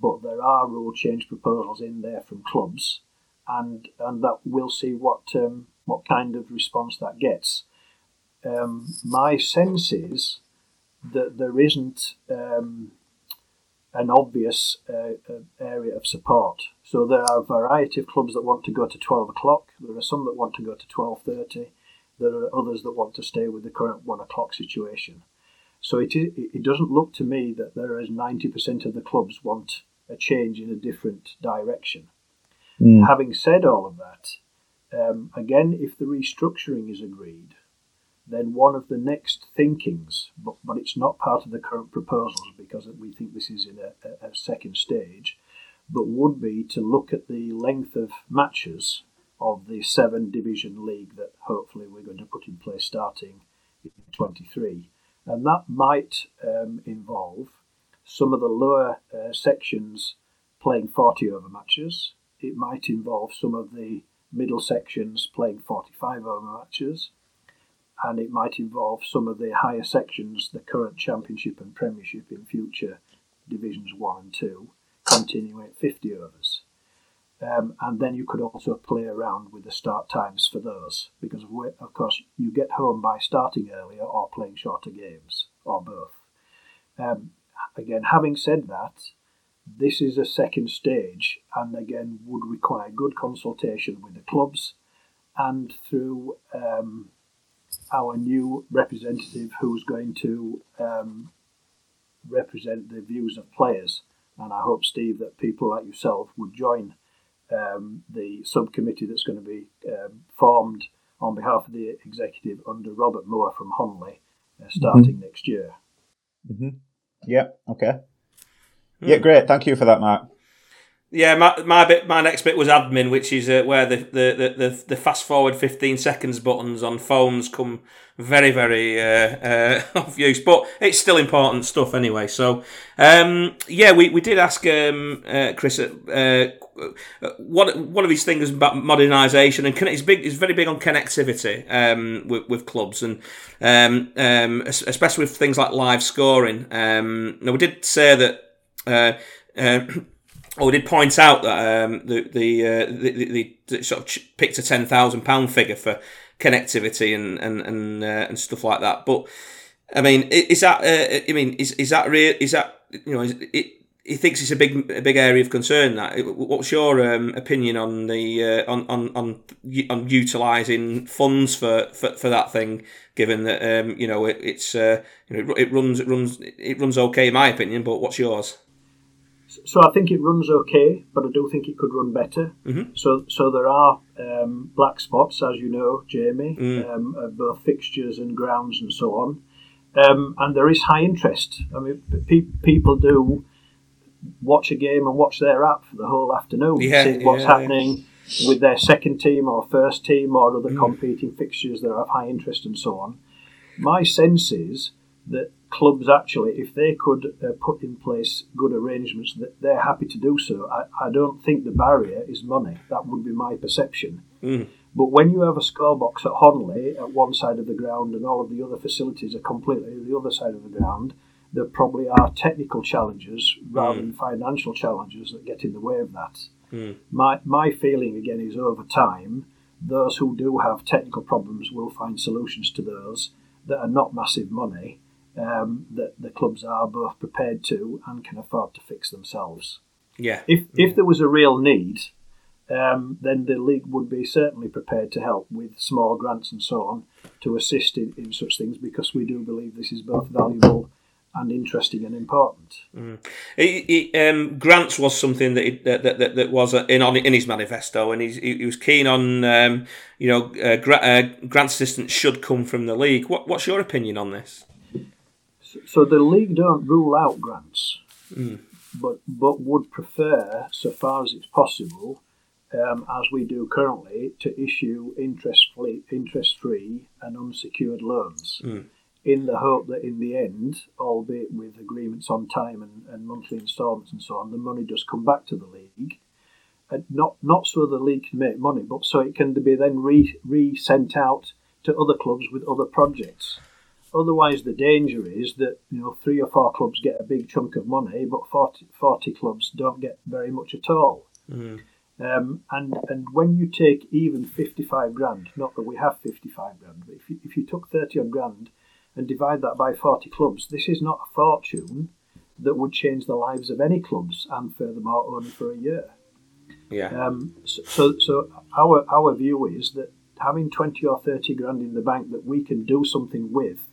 but there are rule change proposals in there from clubs, and and that we'll see what um, what kind of response that gets. Um, my sense is that there isn't um, an obvious uh, uh area of support so there are a variety of clubs that want to go to 12 o'clock. There are some that want to go to 12.30. There are others that want to stay with the current 1 o'clock situation. So it, it doesn't look to me that there is 90% of the clubs want a change in a different direction. Mm. Having said all of that, um, again, if the restructuring is agreed, then one of the next thinkings, but, but it's not part of the current proposals because we think this is in a, a second stage, but would be to look at the length of matches of the seven division league that hopefully we're going to put in place starting in 23. And that might um, involve some of the lower uh, sections playing 40 over matches. It might involve some of the middle sections playing 45 over matches. And it might involve some of the higher sections, the current Championship and Premiership in future divisions 1 and 2 continuing at 50 overs. Um, and then you could also play around with the start times for those because, of, course, you get home by starting earlier or playing shorter games or both. Um, again, having said that, this is a second stage and again would require good consultation with the clubs and through um, our new representative who's going to um, represent the views of players and I hope, Steve, that people like yourself would join um, the subcommittee that's going to be um, formed on behalf of the executive under Robert Moore from Honley uh, starting mm-hmm. next year. Mm-hmm. Yeah, okay. Mm. Yeah, great. Thank you for that, Mark. Yeah, my my bit, my next bit was admin, which is uh, where the, the, the, the fast forward fifteen seconds buttons on phones come very very uh, uh, off use, but it's still important stuff anyway. So um, yeah, we, we did ask um, uh, Chris uh, what one of his things about modernisation and it's big. It's very big on connectivity um, with, with clubs and um, um, especially with things like live scoring. Um, now we did say that. Uh, Oh, did point out that um, the the, uh, the, the, the sort of picked a ten thousand pound figure for connectivity and and and, uh, and stuff like that. But I mean, is that uh, I mean, is is that real? Is that you know? Is it, he thinks it's a big a big area of concern. That what's your um, opinion on the uh, on on on on utilising funds for, for, for that thing? Given that um, you know it, it's uh, you know it runs it runs it runs okay in my opinion, but what's yours? So I think it runs okay, but I do think it could run better. Mm-hmm. So so there are um, black spots, as you know, Jamie, mm. um, of both fixtures and grounds and so on. Um, and there is high interest. I mean, pe- people do watch a game and watch their app for the whole afternoon, yeah, see what's yeah, happening yeah. with their second team or first team or other mm. competing fixtures that have high interest and so on. My sense is that clubs actually, if they could uh, put in place good arrangements, that they're happy to do so. I, I don't think the barrier is money. That would be my perception. Mm. But when you have a scorebox at Honley at one side of the ground and all of the other facilities are completely the other side of the ground, there probably are technical challenges rather mm. than financial challenges that get in the way of that. Mm. My, my feeling again is over time, those who do have technical problems will find solutions to those that are not massive money um, that the clubs are both prepared to and can afford to fix themselves. Yeah. If if there was a real need, um, then the league would be certainly prepared to help with small grants and so on to assist in, in such things because we do believe this is both valuable and interesting and important. Mm. He, he, um, grants was something that, he, that, that that was in on in his manifesto, and he, he was keen on um, you know uh, gra- uh, grant assistance should come from the league. What, what's your opinion on this? So, the league don't rule out grants, Mm. but but would prefer, so far as it's possible, um, as we do currently, to issue interest free, interest free and unsecured loans. Mm. In the hope that in the end, albeit with agreements on time and, and monthly instalments and so on, the money does come back to the league. And not not so the league can make money, but so it can be then re, re sent out to other clubs with other projects. Otherwise, the danger is that you know three or four clubs get a big chunk of money, but 40, 40 clubs don't get very much at all. Mm. Um, and and when you take even fifty five grand, not that we have fifty five grand, but if you, if you took thirty odd grand and divide that by forty clubs, this is not a fortune that would change the lives of any clubs, and furthermore, only for a year. Yeah. Um, so, so our our view is that having twenty or thirty grand in the bank that we can do something with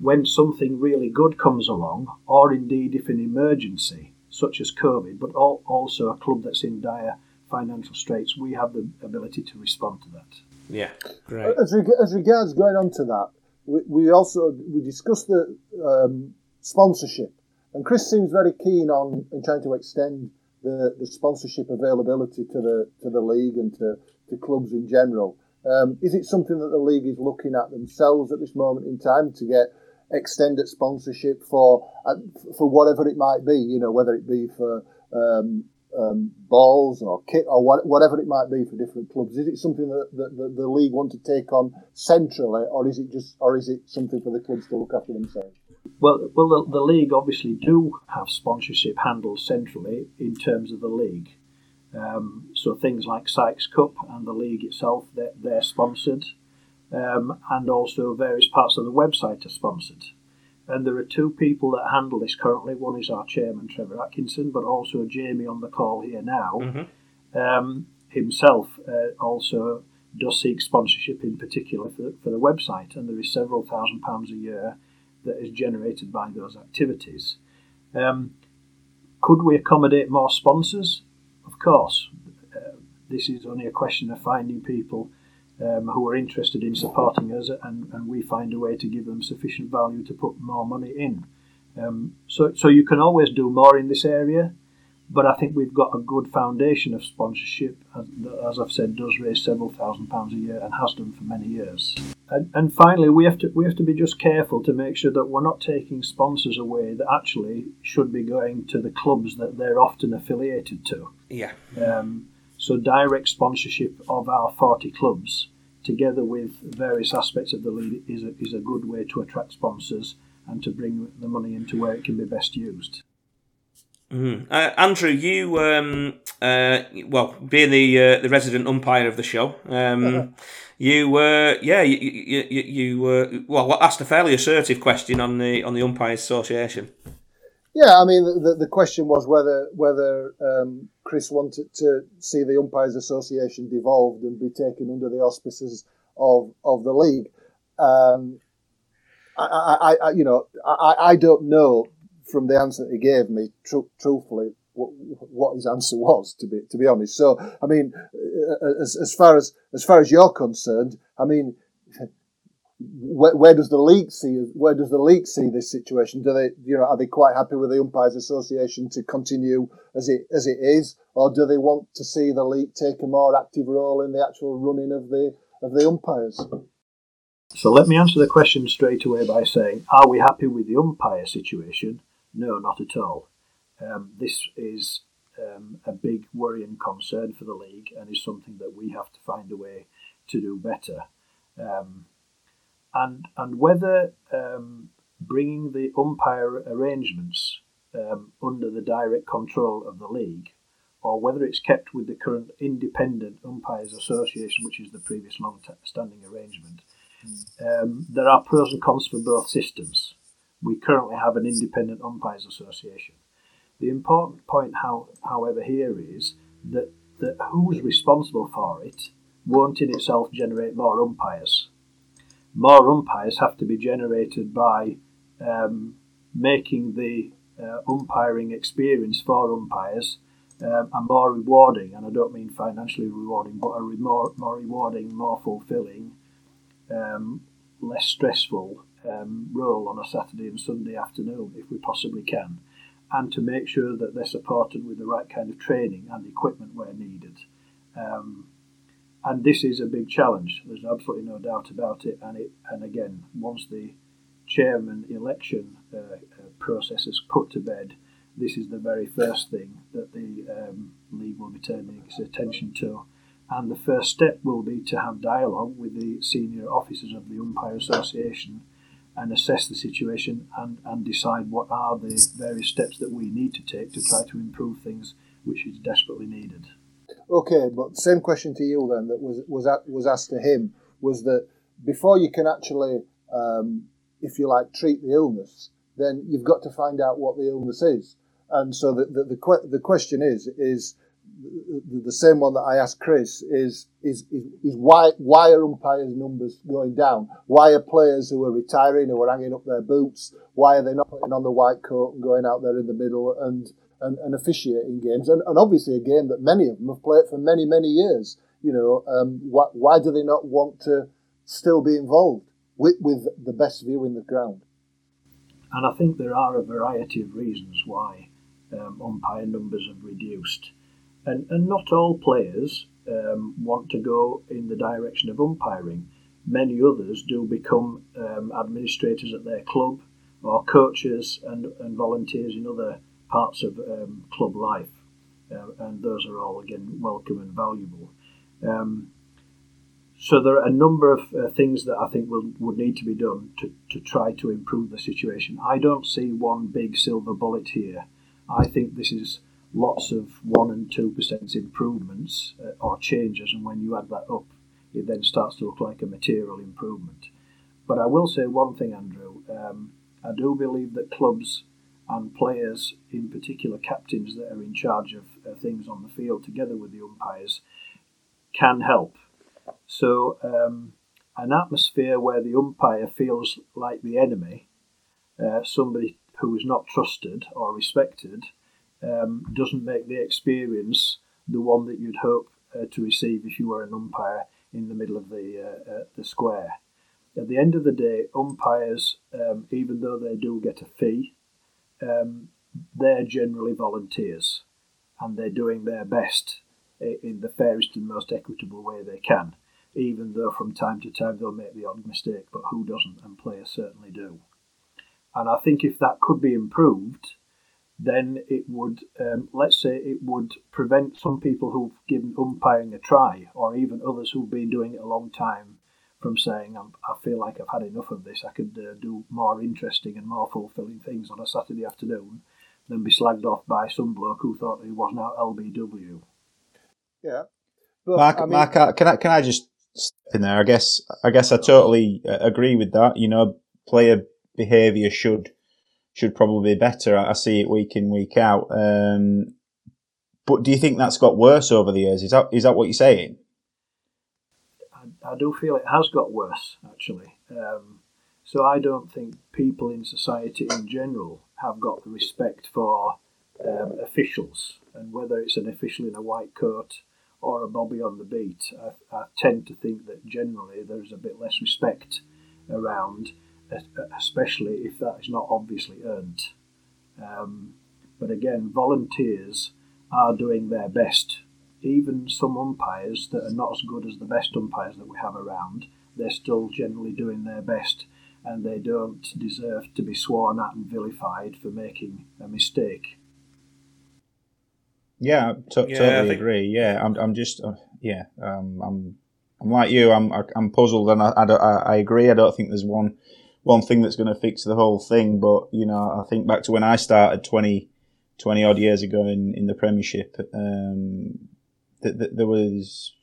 when something really good comes along, or indeed if an emergency such as COVID, but also a club that's in dire financial straits, we have the ability to respond to that. Yeah. Great. As, reg- as regards going on to that, we, we also we discussed the um, sponsorship, and Chris seems very keen on in trying to extend the, the sponsorship availability to the to the league and to, to clubs in general. Um, is it something that the league is looking at themselves at this moment in time to get extended sponsorship for uh, for whatever it might be? You know, whether it be for um, um, balls or kit or what, whatever it might be for different clubs. Is it something that, that, that the league want to take on centrally, or is it just, or is it something for the clubs to look after themselves? Well, well, the, the league obviously do have sponsorship handled centrally in terms of the league. Um, so things like Sykes Cup and the league itself, they're, they're sponsored, um, and also various parts of the website are sponsored. And there are two people that handle this currently. One is our chairman, Trevor Atkinson, but also Jamie on the call here now. Mhm. Um, himself uh, also does seek sponsorship in particular for, for the website, and there is several thousand pounds a year that is generated by those activities. Um, could we accommodate more sponsors? Course. Uh, this is only a question of finding people um, who are interested in supporting us, and, and we find a way to give them sufficient value to put more money in. Um, so, so you can always do more in this area, but I think we've got a good foundation of sponsorship, as, as I've said, does raise several thousand pounds a year and has done for many years. And, and finally, we have to we have to be just careful to make sure that we're not taking sponsors away that actually should be going to the clubs that they're often affiliated to. Yeah. Um, so direct sponsorship of our 40 clubs, together with various aspects of the league, is a, is a good way to attract sponsors and to bring the money into where it can be best used. Mm. Uh, Andrew, you um, uh, well, being the uh, the resident umpire of the show, um, you were yeah, you you, you, you were well asked a fairly assertive question on the on the umpires association. Yeah, I mean, the, the question was whether whether um, Chris wanted to see the Umpires Association devolved and be taken under the auspices of of the league. Um, I, I, I, you know, I, I don't know from the answer that he gave me, tr- truthfully, what, what his answer was. To be to be honest, so I mean, as, as far as as far as you're concerned, I mean, where, where, does the league see where does the league see this situation? Do they you know are they quite happy with the umpires association to continue as it as it is, or do they want to see the league take a more active role in the actual running of the of the umpires? So let me answer the question straight away by saying, are we happy with the umpire situation? No, not at all. Um, this is um, a big worry and concern for the league, and is something that we have to find a way to do better. Um, and and whether um, bringing the umpire arrangements um, under the direct control of the league, or whether it's kept with the current independent umpires association, which is the previous long-standing arrangement, um, there are pros and cons for both systems. we currently have an independent umpires association. The important point, how, however, here is that, that who's responsible for it won't in itself generate more umpires. More umpires have to be generated by um, making the uh, umpiring experience for umpires um, and more rewarding, and I don't mean financially rewarding, but a re- more, more rewarding, more fulfilling, um, less stressful um, role on a Saturday and Sunday afternoon if we possibly can, and to make sure that they're supported with the right kind of training and equipment where needed. Um, and this is a big challenge. There's absolutely no doubt about it. And it, and again, once the chairman election uh, uh, process is put to bed, this is the very first thing that the um, league will be turning its attention to. And the first step will be to have dialogue with the senior officers of the Umpire Association and assess the situation and, and decide what are the various steps that we need to take to try to improve things which is desperately needed. Okay, but the same question to you then that was was was asked to him was that before you can actually, um, if you like, treat the illness, then you've got to find out what the illness is. And so the the, the, the question is is the same one that I asked Chris is, is is is why why are umpires numbers going down? Why are players who are retiring who are hanging up their boots? Why are they not putting on the white coat and going out there in the middle and and, and officiating games? And, and obviously a game that many of them have played for many many years. You know, um, why, why do they not want to still be involved with with the best view in the ground? And I think there are a variety of reasons why um, umpire numbers have reduced. And, and not all players um, want to go in the direction of umpiring. Many others do become um, administrators at their club or coaches and, and volunteers in other parts of um, club life. Uh, and those are all, again, welcome and valuable. Um, so there are a number of uh, things that I think will, would need to be done to, to try to improve the situation. I don't see one big silver bullet here. I think this is lots of 1 and 2% improvements uh, or changes, and when you add that up, it then starts to look like a material improvement. But I will say one thing, Andrew. Um, I do believe that clubs and players, in particular captains that are in charge of uh, things on the field together with the umpires, can help. So, um, an atmosphere where the umpire feels like the enemy, uh, somebody who is not trusted or respected, um, doesn't make the experience the one that you'd hope uh, to receive if you were an umpire in the middle of the uh, uh, the square. At the end of the day, umpires, um, even though they do get a fee, um, they're generally volunteers, and they're doing their best in the fairest and most equitable way they can. Even though from time to time they'll make the odd mistake, but who doesn't? And players certainly do. And I think if that could be improved, then it would, um, let's say, it would prevent some people who've given umpiring a try, or even others who've been doing it a long time, from saying, I feel like I've had enough of this. I could uh, do more interesting and more fulfilling things on a Saturday afternoon than be slagged off by some bloke who thought he was now LBW. Yeah. But, Mark, I mean, Mark, can I can I just step in there? I guess I guess I totally uh, agree with that. You know, player behaviour should should probably be better. I see it week in, week out. Um, but do you think that's got worse over the years? Is that is that what you're saying? I, do feel it has got worse, actually. Um, so I don't think people in society in general have got the respect for um, officials, and whether it's an official in a white coat or a bobby on the beat, I, I tend to think that generally there's a bit less respect around especially if that is not obviously earned. Um, but again, volunteers are doing their best. Even some umpires that are not as good as the best umpires that we have around, they're still generally doing their best and they don't deserve to be sworn at and vilified for making a mistake. Yeah, t- yeah totally think... agree. Yeah, I'm, I'm just, uh, yeah, um, I'm, I'm like you. I'm, I'm puzzled, and I, I, I agree. I don't think there's one one thing that's going to fix the whole thing. But you know, I think back to when I started 20, 20 odd years ago in, in the Premiership, um, th- th- there was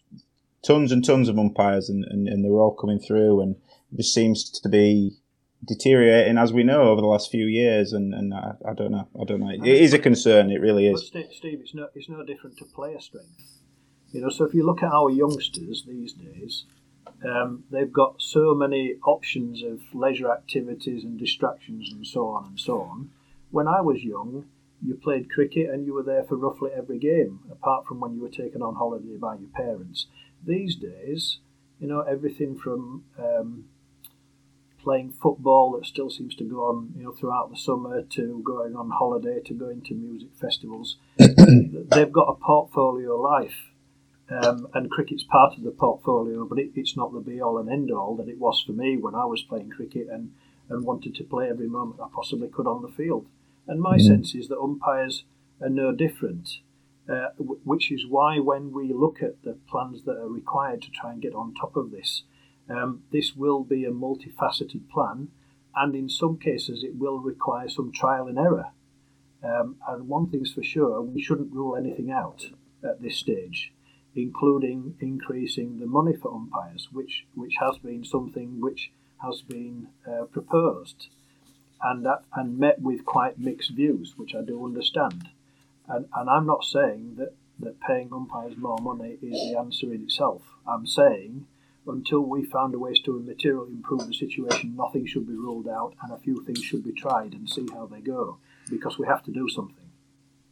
tons and tons of umpires, and, and, and they were all coming through, and it just seems to be deteriorating as we know over the last few years, and, and I, I don't know, I don't know. It is a concern. It really is. But Steve, it's no, it's no different to player strength. You know, so if you look at our youngsters these days, um, they've got so many options of leisure activities and distractions and so on and so on. When I was young, you played cricket and you were there for roughly every game, apart from when you were taken on holiday by your parents. These days, you know, everything from um, playing football that still seems to go on, you know, throughout the summer to going on holiday to going to music festivals. They've got a portfolio life. Um, and cricket's part of the portfolio, but it, it's not the be all and end all that it was for me when I was playing cricket and, and wanted to play every moment I possibly could on the field. And my mm. sense is that umpires are no different, uh, w- which is why when we look at the plans that are required to try and get on top of this, um, this will be a multifaceted plan, and in some cases it will require some trial and error. Um, and one thing's for sure, we shouldn't rule anything out at this stage, including increasing the money for umpires, which, which has been something which has been uh, proposed and that, and met with quite mixed views, which I do understand. And, and I'm not saying that, that paying umpires more money is the answer in itself. I'm saying until we found a ways to materially improve the situation, nothing should be ruled out, and a few things should be tried and see how they go, because we have to do something.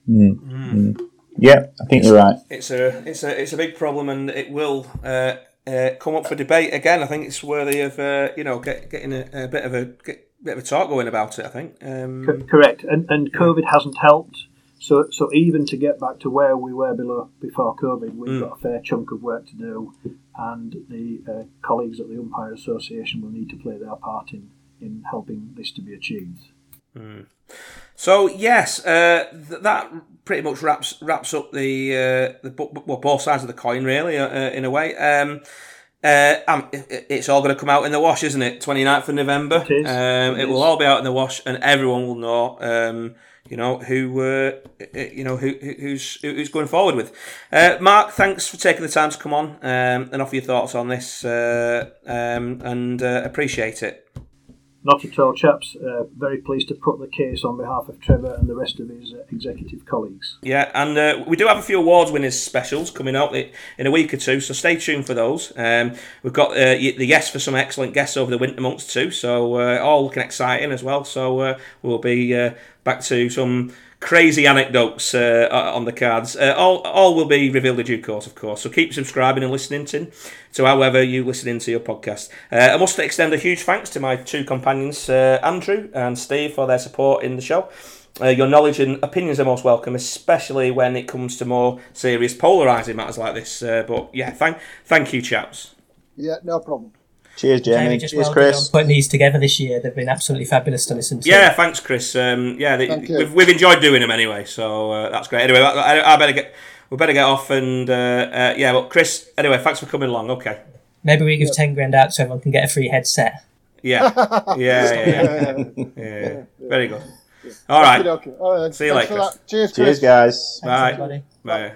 Mm. Mm. Yeah, I think you're right. It's a it's a it's a big problem, and it will uh, uh, come up for debate again. I think it's worthy of uh, you know get, getting a, a, bit of a get, bit of a talk going about it. I think. Um, correct, and and COVID hasn't helped. So, so even to get back to where we were below before COVID, we've mm. got a fair chunk of work to do, and the uh, colleagues at the Umpire Association will need to play their part in, in helping this to be achieved. Mm. So yes, uh, th- that pretty much wraps wraps up the uh, the well, both sides of the coin, really, uh, uh in a way. Um, uh, um, it's all going to come out in the wash, isn't it? 29th of November. It, um, it, it will all be out in the wash, and everyone will know. Um, you know who uh, you know who who's who's going forward with. Uh, Mark, thanks for taking the time to come on um, and offer your thoughts on this, uh, um, and uh, appreciate it. Not at all, chaps. Uh, very pleased to put the case on behalf of Trevor and the rest of his uh, executive colleagues. Yeah, and uh, we do have a few awards winners specials coming up in a week or two, so stay tuned for those. Um, we've got uh, the yes for some excellent guests over the winter months too, so uh, all looking exciting as well. So uh, we'll be back to some crazy anecdotes uh, on the cards. Uh, all, all will be revealed in due course, of course. So keep subscribing and listening to, to however you listen into your podcast. Uh, I must extend a huge thanks to my two companions, uh, Andrew and Steve, for their support in the show. Uh, your knowledge and opinions are most welcome, especially when it comes to more serious, polarising matters like this. Uh, but yeah, thank thank you, chaps. Yeah, no problem. Cheers, Jamie. Jamie just Cheers, well Chris. putting these together this year. They've been absolutely fabulous to listen to. Yeah, thanks, Chris. Um, yeah, they, we've, we've enjoyed doing them anyway, so uh, that's great. Anyway, I, I, better get we better get off and uh, uh, yeah. Well, Chris. Anyway, thanks for coming along. Okay. Maybe we give ten grand out so everyone can get a free headset. Yeah, yeah, yeah, yeah. yeah, yeah. Very good. All right. Okay, okay. All right. See you later. Cheers, Chris. Cheers, guys. Thanks, Bye.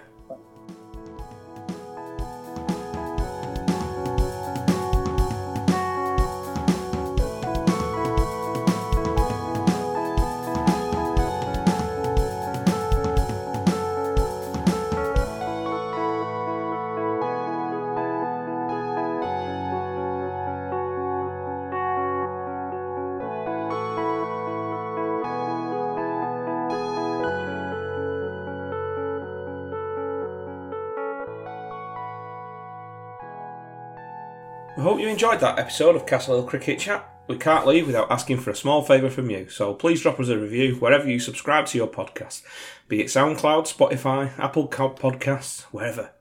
You enjoyed that episode of Castle Hill Cricket Chat. We can't leave without asking for a small favour from you, so please drop us a review wherever you subscribe to your podcast, be it SoundCloud, Spotify, Apple Podcasts, wherever.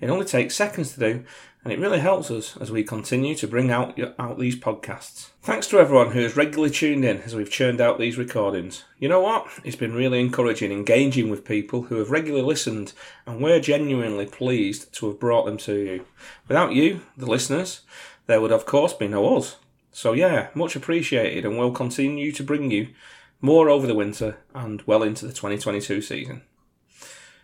It only takes seconds to do, and it really helps us as we continue to bring out, out these podcasts. Thanks to everyone who has regularly tuned in as we've churned out these recordings. You know what? It's been really encouraging engaging with people who have regularly listened, and we're genuinely pleased to have brought them to you. Without you, the listeners, there would of course be no us. So yeah, much appreciated, and we'll continue to bring you more over the winter and well into the 2022 season.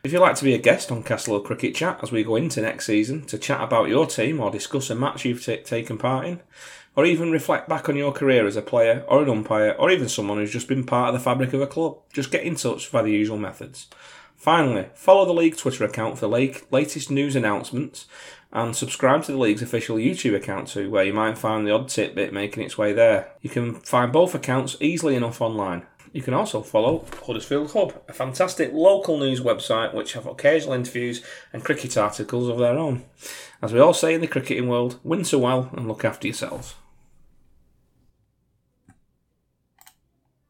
If you'd like to be a guest on Castle Cricket Chat as we go into next season to chat about your team or discuss a match you've t- taken part in, or even reflect back on your career as a player or an umpire or even someone who's just been part of the fabric of a club, just get in touch via the usual methods. Finally, follow the league Twitter account for the latest news announcements and subscribe to the league's official YouTube account too, where you might find the odd tidbit making its way there. You can find both accounts easily enough online. You can also follow Huddersfield Hub, a fantastic local news website which have occasional interviews and cricket articles of their own. As we all say in the cricketing world, win so well and look after yourselves.